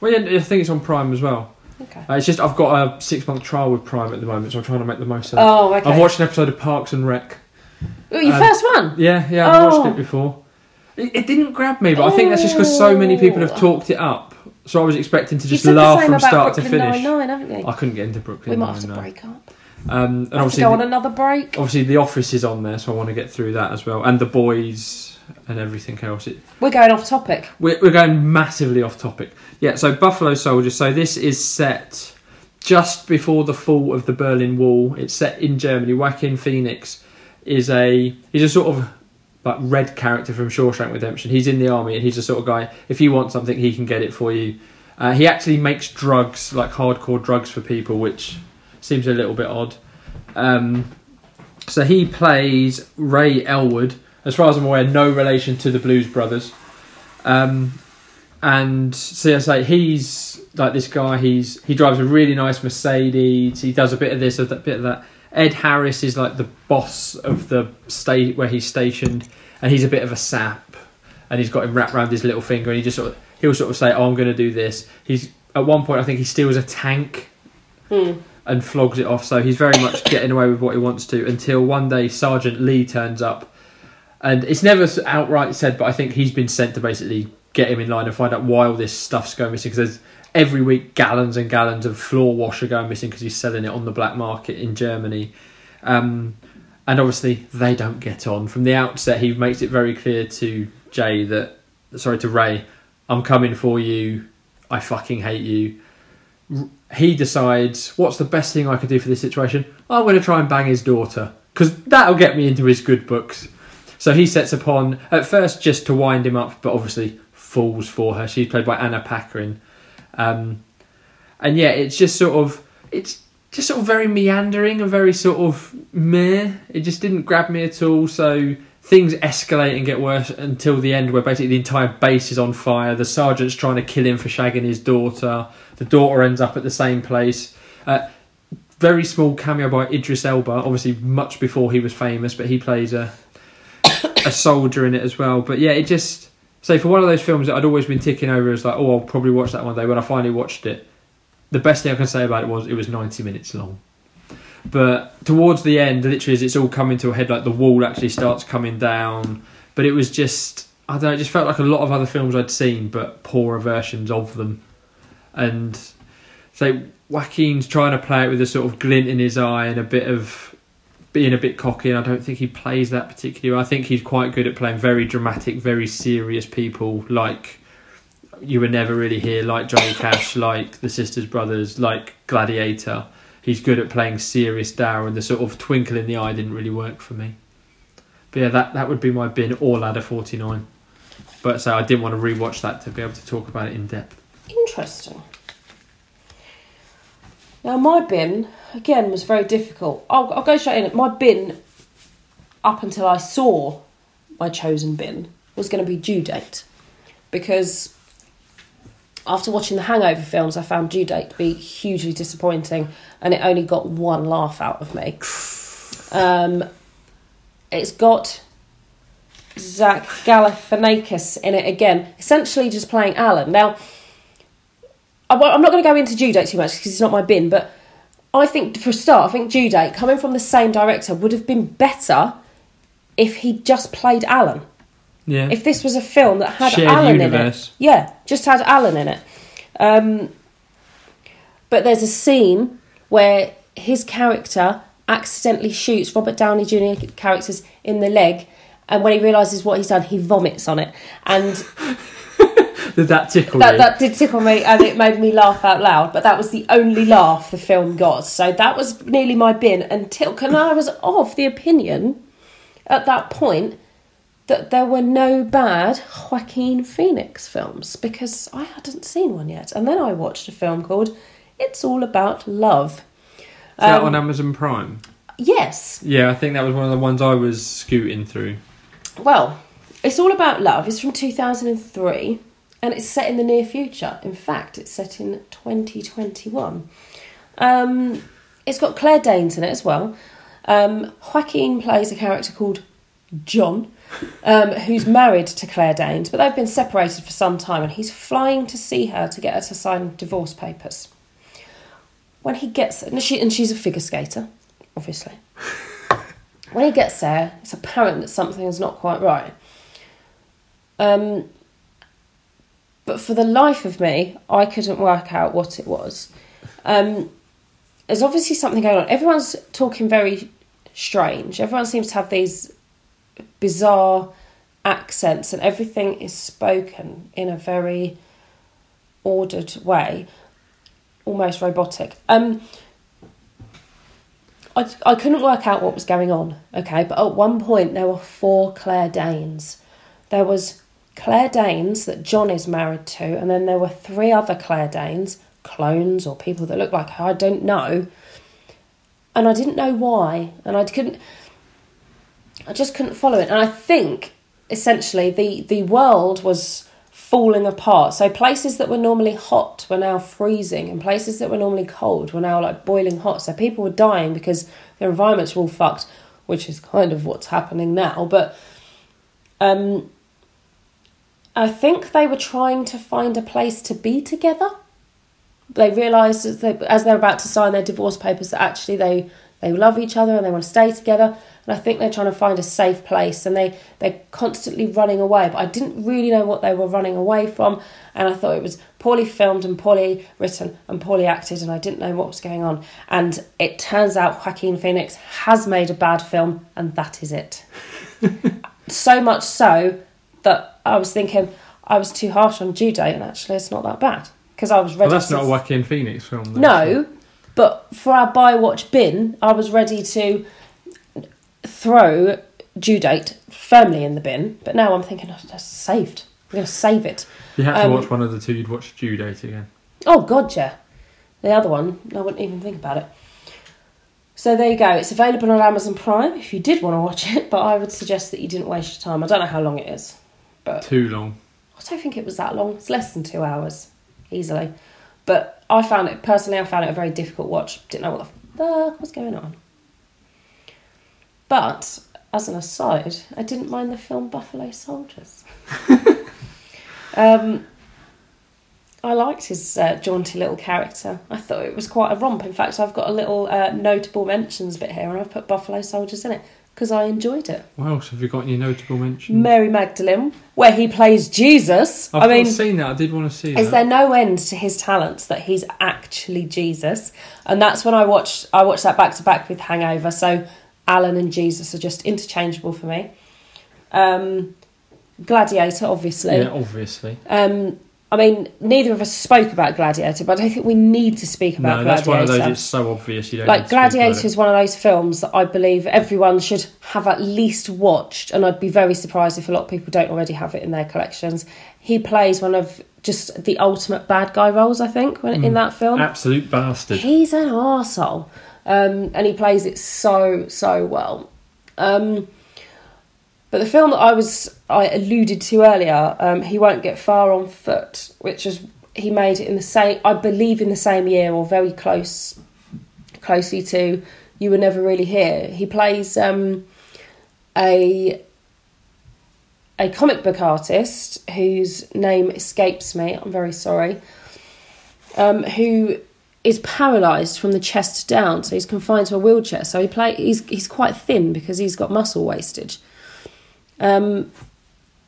well, yeah, I think it's on Prime as well. Okay. Uh, it's just I've got a six month trial with Prime at the moment, so I'm trying to make the most of it. Oh, okay. I've watched an episode of Parks and Rec. Oh, your um, first one? Yeah, yeah, I've Oh. watched it before. It, it didn't grab me, but I think that's just because so many people have Oh. talked it up. So I was expecting to just laugh from start Brooklyn to finish. Haven't you? I couldn't get into Brooklyn. we might have to break up. Um, and Have to obviously, go on the, another break. obviously, The Office is on there, so I want to get through that as well, and The Boys and everything else. It, We're going off topic. We're, we're going massively off topic. Yeah, so Buffalo Soldiers. So this is set just before the fall of the Berlin Wall. It's set in Germany. Joaquin Phoenix is a he's a sort of like red character from Shawshank Redemption. He's in the army and he's the sort of guy. If you want something, he can get it for you. Uh, he actually makes drugs, like hardcore drugs for people, which seems a little bit odd. Um, so he plays Ray Elwood. As far as I'm aware, no relation to the Blues Brothers. Um, and so I say he's like this guy. He's he drives a really nice Mercedes. He does a bit of this, a bit of that. Ed Harris is like the boss of the state where he's stationed, and he's a bit of a sap. And he's got him wrapped around his little finger, and he just sort of he'll sort of say, "Oh, I'm going to do this." He's at one point, I think he steals a tank Hmm. and flogs it off. So he's very much getting away with what he wants to until one day Sergeant Lee turns up, and it's never outright said, but I think he's been sent to basically get him in line and find out why all this stuff's going missing. Because there's every week gallons and gallons of floor washer going missing because he's selling it on the black market in Germany. Um, and obviously they don't get on from the outset. He makes it very clear to Jay that, sorry, to Ray, I'm coming for you. I fucking hate you he decides what's the best thing I could do for this situation. I'm going to try and bang his daughter because that'll get me into his good books. So he sets upon at first just to wind him up, but obviously falls for her. She's played by Anna Paquin, um, and yeah, it's just sort of it's just sort of very meandering and very sort of meh. It just didn't grab me at all. So things escalate and get worse until the end, where basically the entire base is on fire. The sergeant's trying to kill him for shagging his daughter. The daughter ends up at the same place. Uh, very small cameo by Idris Elba, obviously much before he was famous, but he plays a a soldier in it as well. But yeah, it just so for one of those films that I'd always been ticking over as like, oh, I'll probably watch that one day. When I finally watched it, the best thing I can say about it was it was ninety minutes long. But towards the end, literally as it's all coming to a head, like the wall actually starts coming down. But it was just I don't know, it just felt like a lot of other films I'd seen, but poorer versions of them. And so Joaquin's trying to play it with a sort of glint in his eye and a bit of being a bit cocky. And I don't think he plays that particularly. I think he's quite good at playing very dramatic, very serious people, like you were never really here, like Johnny Cash, like the Sisters Brothers, like Gladiator. He's good at playing serious dour, and the sort of twinkle in the eye didn't really work for me. But yeah, that that would be my bin or ladder forty nine. But so I didn't want to rewatch that to be able to talk about it in depth. Interesting. Now, my bin, again, was very difficult. I'll, I'll go straight in. My bin, up until I saw my chosen bin, was going to be due date. Because after watching the Hangover films, I found due date to be hugely disappointing and it only got one laugh out of me. Um, it's got Zach Galifianakis in it again, essentially just playing Alan. Now, I I'm not going to go into due date too much because it's not my bin, but I think for a start, I think due date coming from the same director would have been better if he just played Alan. Yeah. If this was a film that had Shared Alan in it, yeah, just had Alan in it. Um, but there's a scene where his character accidentally shoots Robert Downey Jr. characters in the leg, and when he realizes what he's done, he vomits on it, and Did that tickle that you? that did tickle me, and it made me laugh out loud. But that was the only laugh the film got, so that was nearly my bin until, and I was of the opinion at that point that there were no bad Joaquin Phoenix films because I hadn't seen one yet. And then I watched a film called It's All About Love. Is that Um, on Amazon Prime? Yes. Yeah, I think that was one of the ones I was scooting through. Well, It's All About Love is from 2003 and it's set in the near future. In fact, it's set in 2021. Um, it's got Claire Danes in it as well. Um, Joaquin plays a character called John, um, who's married to Claire Danes, but they've been separated for some time, and he's flying to see her to get her to sign divorce papers. When he gets, and, she, and she's a figure skater, obviously. when he gets there, it's apparent that something is not quite right. Um, but for the life of me, I couldn't work out what it was. Um, there's obviously something going on. Everyone's talking very strange. Everyone seems to have these bizarre accents, and everything is spoken in a very ordered way, almost robotic. Um, I, I couldn't work out what was going on, okay, but at one point there were four Claire Danes. There was Claire Danes that John is married to, and then there were three other Claire Danes, clones or people that look like her, I don't know. And I didn't know why, and I couldn't, I just couldn't follow it. And I think essentially the, the world was falling apart. So places that were normally hot were now freezing, and places that were normally cold were now like boiling hot. So people were dying because their environments were all fucked, which is kind of what's happening now. But um, I think they were trying to find a place to be together. They realised as, they, as they're about to sign their divorce papers that actually they, they love each other and they want to stay together. And I think they're trying to find a safe place and they, they're constantly running away. But I didn't really know what they were running away from. And I thought it was poorly filmed and poorly written and poorly acted. And I didn't know what was going on. And it turns out Joaquin Phoenix has made a bad film and that is it. so much so that I was thinking I was too harsh on due date, and actually it's not that bad because I was ready. Well, that's to not a Joaquin Phoenix film. Though, no, but for our buy watch bin, I was ready to throw due date firmly in the bin. But now I'm thinking, oh, that's saved. I'm going to save it. If you had to um, watch one of the two, you'd watch Due Date again. Oh God, yeah. The other one, I wouldn't even think about it. So there you go. It's available on Amazon Prime if you did want to watch it, but I would suggest that you didn't waste your time. I don't know how long it is, but Too long. I don't think it was that long. It's less than two hours, easily. But I found it personally. I found it a very difficult watch. Didn't know what the fuck was going on. But as an aside, I didn't mind the film Buffalo Soldiers. um, I liked his uh, jaunty little character. I thought it was quite a romp. In fact, I've got a little uh, notable mentions bit here, and I've put Buffalo Soldiers in it because I enjoyed it. What else have you got any notable mentions? Mary Magdalene, where he plays Jesus. I've I mean, not seen that. I did want to see is that. there no end to his talents that he's actually Jesus? And that's when I watched I watched that back to back with Hangover. So Alan and Jesus are just interchangeable for me. Um, Gladiator, obviously. Yeah, obviously. Um, I mean, neither of us spoke about Gladiator, but I don't think we need to speak about Gladiator. No, that's one of those. It's so obvious you don't. like need to speak about Gladiator is one of those films that I believe everyone should have at least watched, and I'd be very surprised if a lot of people don't already have it in their collections. He plays one of just the ultimate bad guy roles, I think, when, Mm. in that film. Absolute bastard. He's an arsehole. Um, and he plays it so, so well. Um, but the film that I was I alluded to earlier, um, he won't get far on foot, which is he made it in the same I believe in the same year or very close closely to You Were Never Really Here. He plays um, a a comic book artist whose name escapes me. I'm very sorry. Um, who is paralysed from the chest down, so he's confined to a wheelchair. So he play he's he's quite thin because he's got muscle wastage. Um,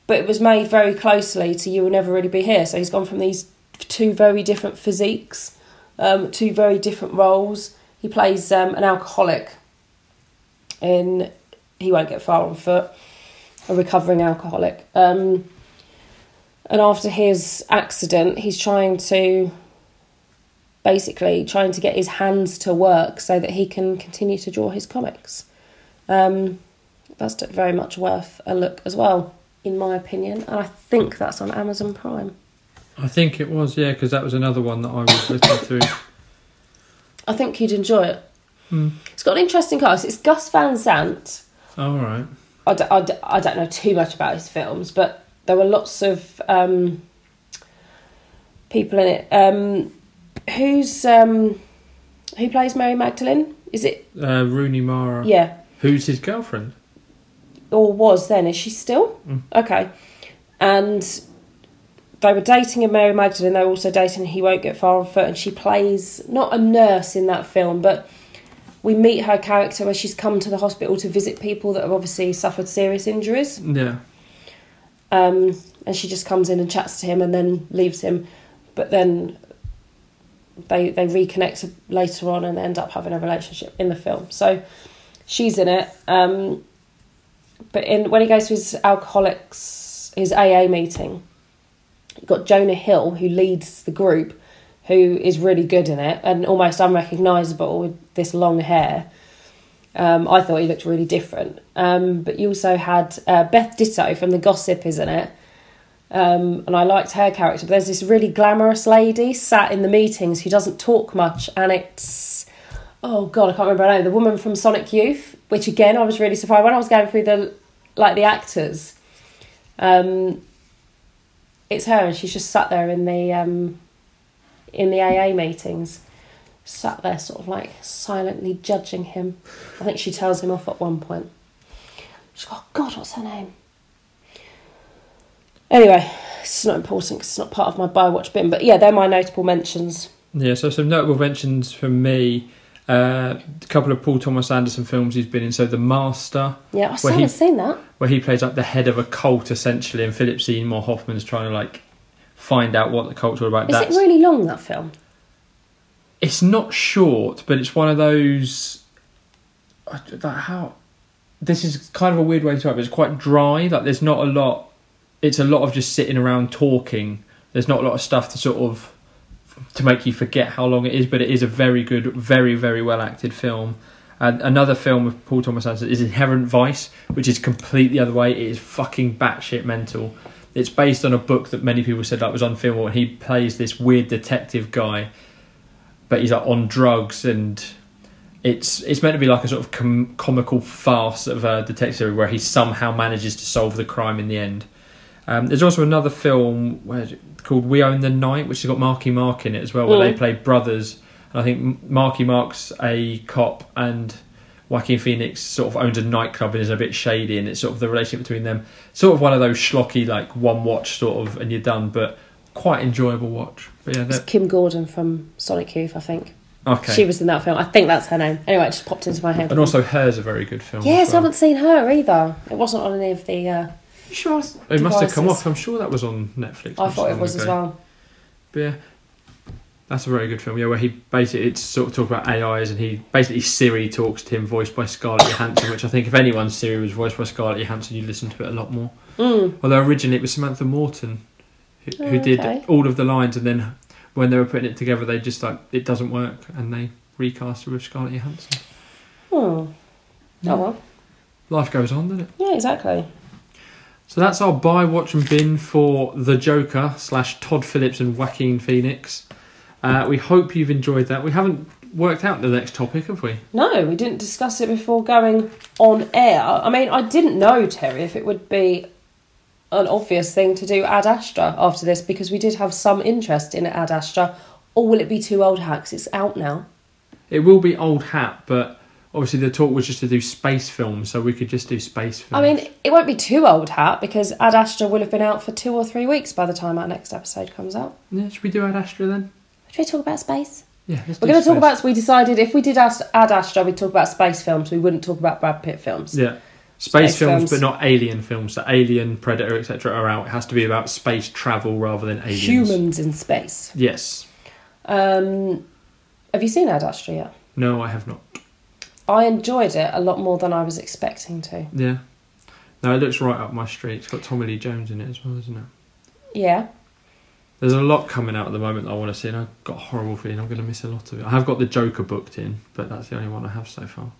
but it was made very closely to You Will Never Really Be Here. So he's gone from these two very different physiques, um, two very different roles. He plays um, an alcoholic in He Won't Get Far on Foot, a recovering alcoholic. Um, and after his accident, he's trying to basically trying to get his hands to work so that he can continue to draw his comics. Um, that's very much worth a look as well, in my opinion. And I think that's on Amazon Prime. I think it was, yeah, because that was another one that I was looking through. I think you'd enjoy it. Hmm. It's got an interesting cast. It's Gus Van Sant. All right. I, d- I, d- I don't know too much about his films, but there were lots of um, people in it. Um, who's um, who plays Mary Magdalene? Is it Uh, Rooney Mara. yeah, Who's his girlfriend? Or was then? Is she still Mm. okay? And they were dating in Mary Magdalene. They were also dating He Won't Get Far on Foot, and she plays not a nurse in that film, but we meet her character where she's come to the hospital to visit people that have obviously suffered serious injuries. Yeah. um, and she just comes in and chats to him and then leaves him. But then they they reconnect later on and they end up having a relationship in the film. So she's in it. Um, but in when he goes to his alcoholics his AA meeting, you've got Jonah Hill who leads the group, who is really good in it and almost unrecognisable with this long hair. Um, I thought he looked really different. Um, but you also had uh, Beth Ditto from The Gossip, isn't it? Um, and I liked her character. But there's this really glamorous lady sat in the meetings who doesn't talk much, and it's oh god, I can't remember her name. The woman from Sonic Youth, which again I was really surprised when I was going through the like the actors. Um, it's her, and she's just sat there in the um, in the AA meetings sat there sort of like silently judging him. I think she tells him off at one point. Oh God, what's her name? Anyway, it's not important because it's not part of my buy watch bin, but yeah, they're my notable mentions. Yeah, so some notable mentions from me. Uh, a couple of Paul Thomas Anderson films he's been in. So The Master, Yeah, I Well, still he- haven't seen that. where he plays like the head of a cult essentially, and Philip Seymour Hoffman's trying to like find out what the cult's all about. Is it really long, that film? it's not short, but it's one of those. Like how this is kind of a weird way to describe it. It's quite dry. Like there's not a lot. It's a lot of just sitting around talking. There's not a lot of stuff to sort of to make you forget how long it is, but it is a very good, very very well acted film. And another film of Paul Thomas Anderson is Inherent Vice, which is completely the other way. It is fucking batshit mental. It's based on a book that many people said that was unfilmable, and he plays this weird detective guy but he's like on drugs and it's it's meant to be like a sort of com- comical farce of a detective where he somehow manages to solve the crime in the end. Um, there's also another film where called We Own the Night, which has got Marky Mark in it as well, where Mm. they play brothers. And I think Marky Mark's a cop and Joaquin Phoenix sort of owns a nightclub and is a bit shady, and it's sort of the relationship between them. Sort of one of those schlocky, like one watch sort of, and you're done, but quite enjoyable watch. But yeah, It's Kim Gordon from Sonic Youth, I think. okay. She was in that film. I think that's her name. Anyway, it just popped into my head. And also, Her's a very good film. yes, as I haven't seen her either. It wasn't on any of the. Uh, Sure, it must have come off. I'm sure that was on Netflix. I thought it was as well. But yeah, that's a very good film. Yeah, where he basically it's sort of talk about AIs, and he basically Siri talks to him, voiced by Scarlett Johansson. Which I think if anyone's Siri was voiced by Scarlett Johansson, you'd listen to it a lot more. Mm. Although originally it was Samantha Morton who, who Oh, did okay. all of the lines, and then when they were putting it together, they just like it doesn't work, and they recast it with Scarlett Johansson. Oh. Yeah. oh well. Life goes on, doesn't it? Yeah, exactly. So that's our buy, watch, and bin for The Joker slash Todd Phillips and Joaquin Phoenix. Uh, we hope you've enjoyed that. We haven't worked out the next topic, have we? No, we didn't discuss it before going on air. I mean, I didn't know, Terry, if it would be an obvious thing to do Ad Astra after this because we did have some interest in Ad Astra. Or will it be too old hacks? It's out now. It will be old hat, but obviously the talk was just to do space films, so we could just do space films. I mean, it won't be too old hat because Ad Astra will have been out for two or three weeks by the time our next episode comes out. yeah, should we do Ad Astra then? Should we talk about space? Yeah, let's We're going to talk about. We decided if we did Ad Ad Astra, we'd talk about space films. We wouldn't talk about Brad Pitt films. Yeah, Space, Space films, films. but not alien films. So Alien, Predator, etc. are out. It has to be about space travel rather than aliens. Humans in space. Yes. Um, have you seen Ad Astra yet? No, I have not. I enjoyed it a lot more than I was expecting to. Yeah. No, it looks right up my street. It's got Tommy Lee Jones in it as well, isn't it? Yeah. There's a lot coming out at the moment that I want to see, and I've got a horrible feeling I'm going to miss a lot of it. I have got the Joker booked in, but that's the only one I have so far.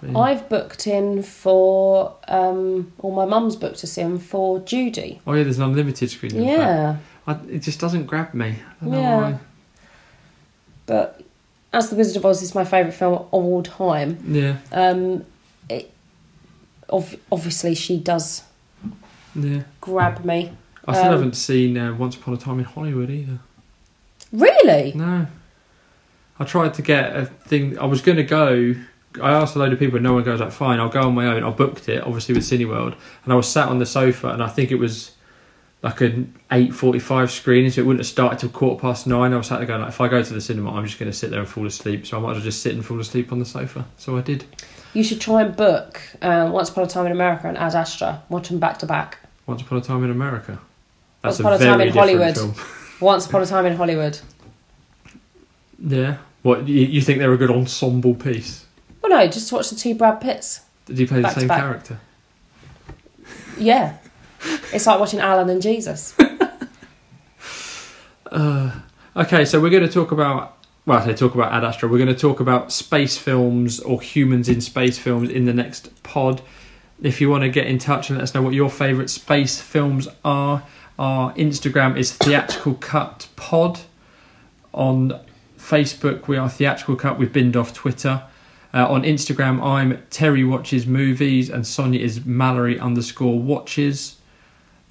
But yeah. I've booked in for, um, or my mum's booked us in for Judy. Oh yeah, there's an unlimited screening. Yeah. I, it just doesn't grab me. I don't know Yeah. why. But as The Wizard of Oz is my favourite film of all time, Yeah, um, it, ov- obviously she does yeah. grab me. I still Um, haven't seen uh, Once Upon a Time in Hollywood either. Really? No. I tried to get a thing. I was going to go. I asked a load of people, and no one goes like, "Fine, I'll go on my own." I booked it, obviously with Cineworld, and I was sat on the sofa, and I think it was like an eight forty-five screening, so it wouldn't have started till quarter past nine. I was sat there going, like, "If I go to the cinema, I'm just going to sit there and fall asleep." So I might as well just sit and fall asleep on the sofa. So I did. You should try and book um, Once Upon a Time in America and Ad Astra. Watch them back to back. Once Upon a Time in America. Once Upon a Time in Hollywood. film. Once Upon a Time in Hollywood. Yeah. What you, you think they're a good ensemble piece? Well, no, just watch the two Brad Pitts. Did he play the Back to same character? Yeah. It's like watching Alan and Jesus. Uh, okay, so we're going to talk about. Well, I say talk about Ad Astra. We're going to talk about space films or humans in space films in the next pod. If you want to get in touch and let us know what your favourite space films are, our Instagram is Theatrical Cut Pod. On Facebook, we are Theatrical Cut. We've binned off Twitter. Uh, on Instagram, I'm Terry Watches Movies, and Sonia is Mallory underscore Watches.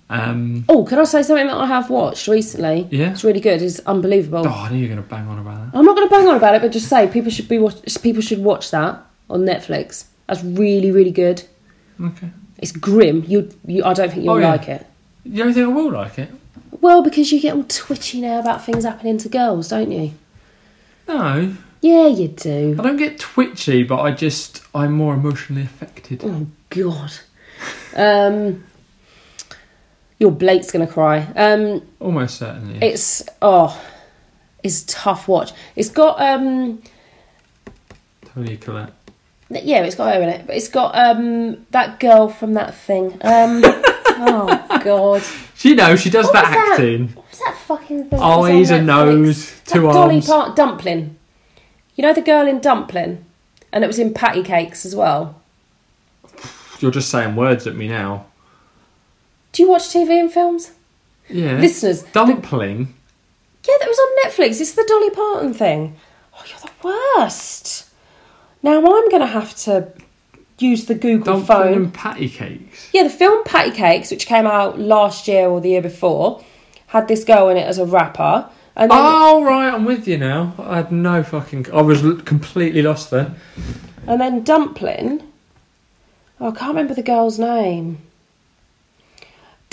Um, Oh, can I say something that I have watched recently? Yeah. It's really good. It's unbelievable. oh, I knew you were going to bang on about that. I'm not going to bang on about it, but just say people should be watch- people should watch that on Netflix. That's really really good. Okay. It's grim. You you I don't think you'll Oh, yeah. like it. You don't think I will like it? Well, because you get all twitchy now about things happening to girls, don't you? No, Yeah, you do. I don't get twitchy, but I just I'm more emotionally affected. Oh God. Um, your Blake's gonna cry. Um, Almost certainly. it's oh, it's a tough watch. It's got um, Toni Collette. yeah, it's got her in it, but it's got um that girl from that thing. Um, oh God, She knows she does What that acting. what's that fucking thing? Eyes, a nose, That two Dolly arms. Part Dumpling. You know the girl in Dumpling, and it was in Patty Cakes as well. You're just saying words at me now. Do you watch TV and films, Yeah. listeners? the- Dumpling. Yeah, that was on Netflix. It's the Dolly Parton thing. Oh, you're the worst. Now I'm going to have to use the Google Dumpling phone. and patty cakes. Yeah, the film Patty Cakes, which came out last year or the year before, had this girl in it as a rapper. And Oh right, I'm with you now. I had no fucking. I was completely lost then. and then Dumpling. Oh, I can't remember the girl's name.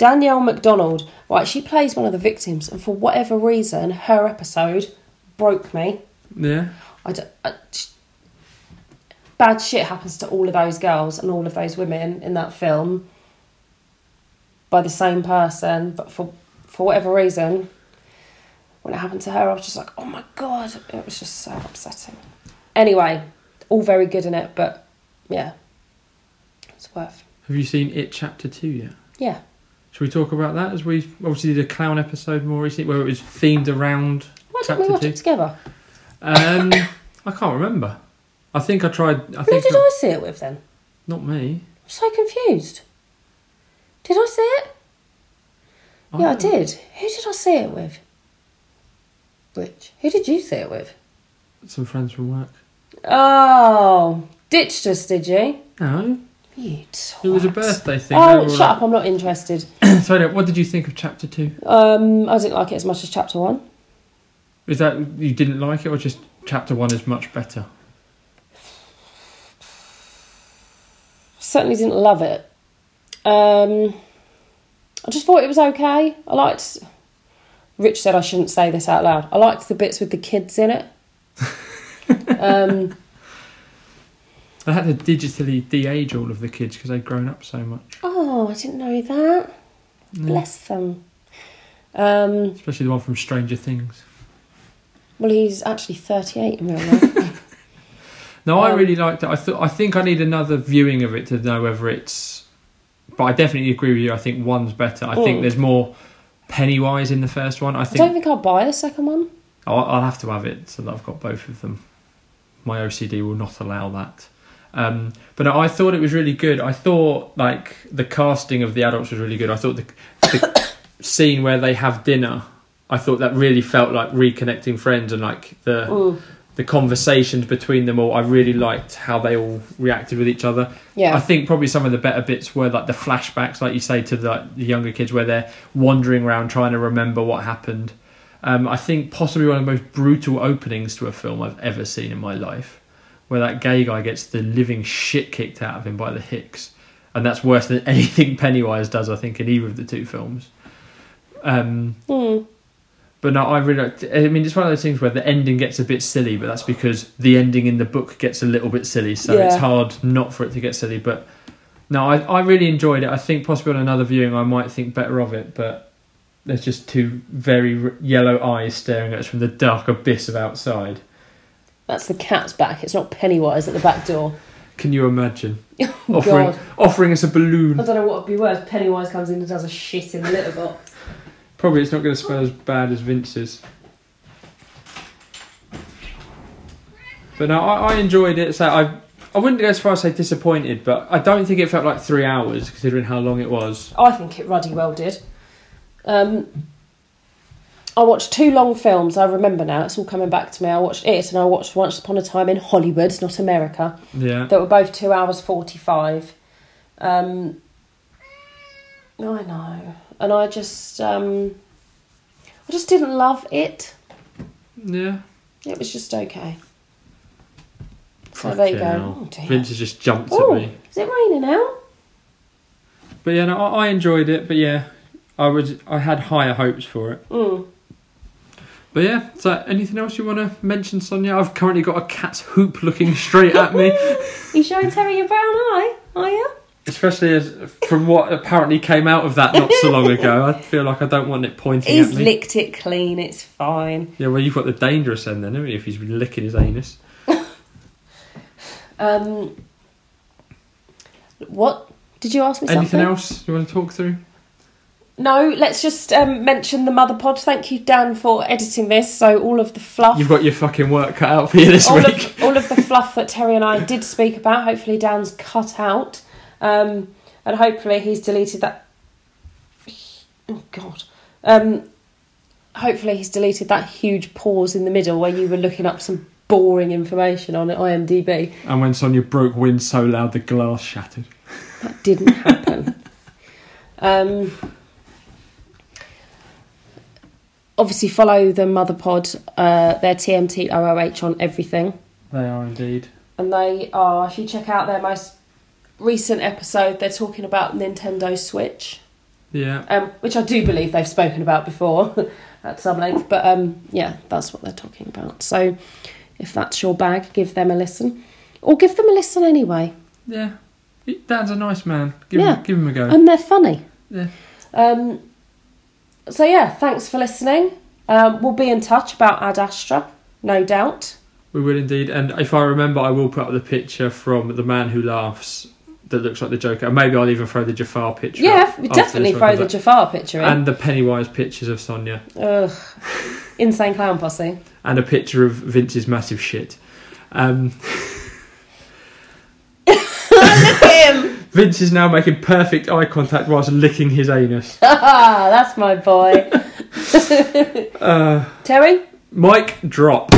Danielle Macdonald. Right, she plays one of the victims, and for whatever reason, her episode broke me. Yeah. I don't, I- bad shit happens to all of those girls and all of those women in that film by the same person, but for for whatever reason, when it happened to her, I was just like, oh my god, it was just so upsetting. Anyway, all very good in it, but yeah, it's worth. Have you seen It Chapter Two yet? Yeah, Should we talk about that as we obviously did a clown episode more recently where it was themed around why didn't we watch it together? Um, I can't remember. I think I tried. I Who think did I see it with then? not me. I'm so confused. Did I see it? Yeah, I don't- did. Who did I see it with? Which? Who did you see it with? Some friends from work. Oh, ditched us, did you? No, You it was a birthday thing. Oh, shut like- up! I'm not interested. so, anyway, what did you think of Chapter Two? Um, I didn't like it as much as chapter one. Is that you didn't like it, or just Chapter One is much better? Certainly didn't love it. Um, I just thought it was okay. I liked. Rich said I shouldn't say this out loud. I liked the bits with the kids in it. um, I had to digitally de-age all of the kids because they'd grown up so much. Oh, I didn't know that. Yeah. Bless them. Um, Especially the one from Stranger Things. well, he's actually 38 in real life. No, I Um, really liked it. I thought I think I need another viewing of it to know whether it's. But I definitely agree with you. I think one's better. I think Mm. there's more Pennywise in the first one. I I don't think I'll buy the second one. I'll, I'll have to have it so that I've got both of them. My OCD will not allow that. Um, but I thought it was really good. I thought like the casting of the adults was really good. I thought the, the scene where they have dinner, I thought that really felt like reconnecting friends and like the Mm. the conversations between them all. I really liked how they all reacted with each other. Yeah. I think probably some of the better bits were like the flashbacks, like you say, to the, the younger kids where they're wandering around trying to remember what happened. Um, I think possibly one of the most brutal openings to a film I've ever seen in my life, where that gay guy gets the living shit kicked out of him by the Hicks, and that's worse than anything Pennywise does, I think, in either of the two films. Um, Mm. but no, I really. Liked, I mean, it's one of those things where the ending gets a bit silly, but that's because the ending in the book gets a little bit silly, so it's hard not for it to get silly. But no, I, I really enjoyed it. I think possibly on another viewing, I might think better of it, but there's just two very yellow eyes staring at us from the dark abyss of outside. That's the cat's back. It's not Pennywise at the back door. Can you imagine Oh, offering God. offering us a balloon? I don't know what would be worse. Pennywise comes in and does a shit in the litter box. Probably it's not going to smell as bad as Vince's. But no, I, I enjoyed it. So I, I wouldn't go as far as say disappointed, but I don't think it felt like three hours considering how long it was. I think it ruddy well did. Um, I watched two long films. I remember now. It's all coming back to me. I watched it and I watched Once Upon a Time in Hollywood, not America. Yeah, That were both two hours forty-five. Um, I know, and I just, um, I just didn't love it. yeah. It was just okay. So there you go. Oh, dear. Vince has just jumped Oh, at me. is it raining now? But yeah, no, I, I enjoyed it. But yeah, I was I had higher hopes for it. Mm. But yeah, so anything else you want to mention, Sonia? I've currently got a cat's hoop looking straight at me. You showing Terry your brown eye? Are you? Especially as from what apparently came out of that not so long ago, I feel like I don't want it pointing He's at me. licked it clean. It's fine. yeah, well, you've got the dangerous end then, haven't you? If he's been licking his anus. Um, what did you ask me? Anything something? else you want to talk through? No. Let's just um, mention the mother pod. Thank you, Dan, for editing this. So all of the fluff, You've got your fucking work cut out for you this all week. of all of the fluff that Terry and I did speak about. Hopefully, Dan's cut out, um, and hopefully he's deleted that. Oh God. Um, hopefully he's deleted that huge pause in the middle where you were looking up some boring information on IMDb. And when Sonia broke wind so loud the glass shattered. That didn't happen. um, obviously, follow the Mother Pod. Uh, they're TMT OOH on everything, They are indeed. and they are. If you check out their most recent episode, they're talking about Nintendo Switch, Yeah. um, which I do believe they've spoken about before at some length. But um, yeah, that's what they're talking about. So, if that's your bag, give them a listen, or give them a listen anyway. Yeah. Dan's a nice man. Give, Yeah. him, give him a go. and they're funny. Yeah. Um, so yeah, thanks for listening. Um, we'll be in touch about Ad Astra, no doubt. We will indeed. And if I remember, I will put up the picture from the man who laughs that looks like the Joker. And maybe I'll even throw the Jafar picture. Yeah, we definitely throw the Jafar picture in. And the Pennywise pictures of Sonia. Ugh, insane clown posse. And a picture of Vince's massive shit. Um, Look at him. Vince is now making perfect eye contact whilst licking his anus. Ah, That's my boy. Uh, Terry. Mike, drop.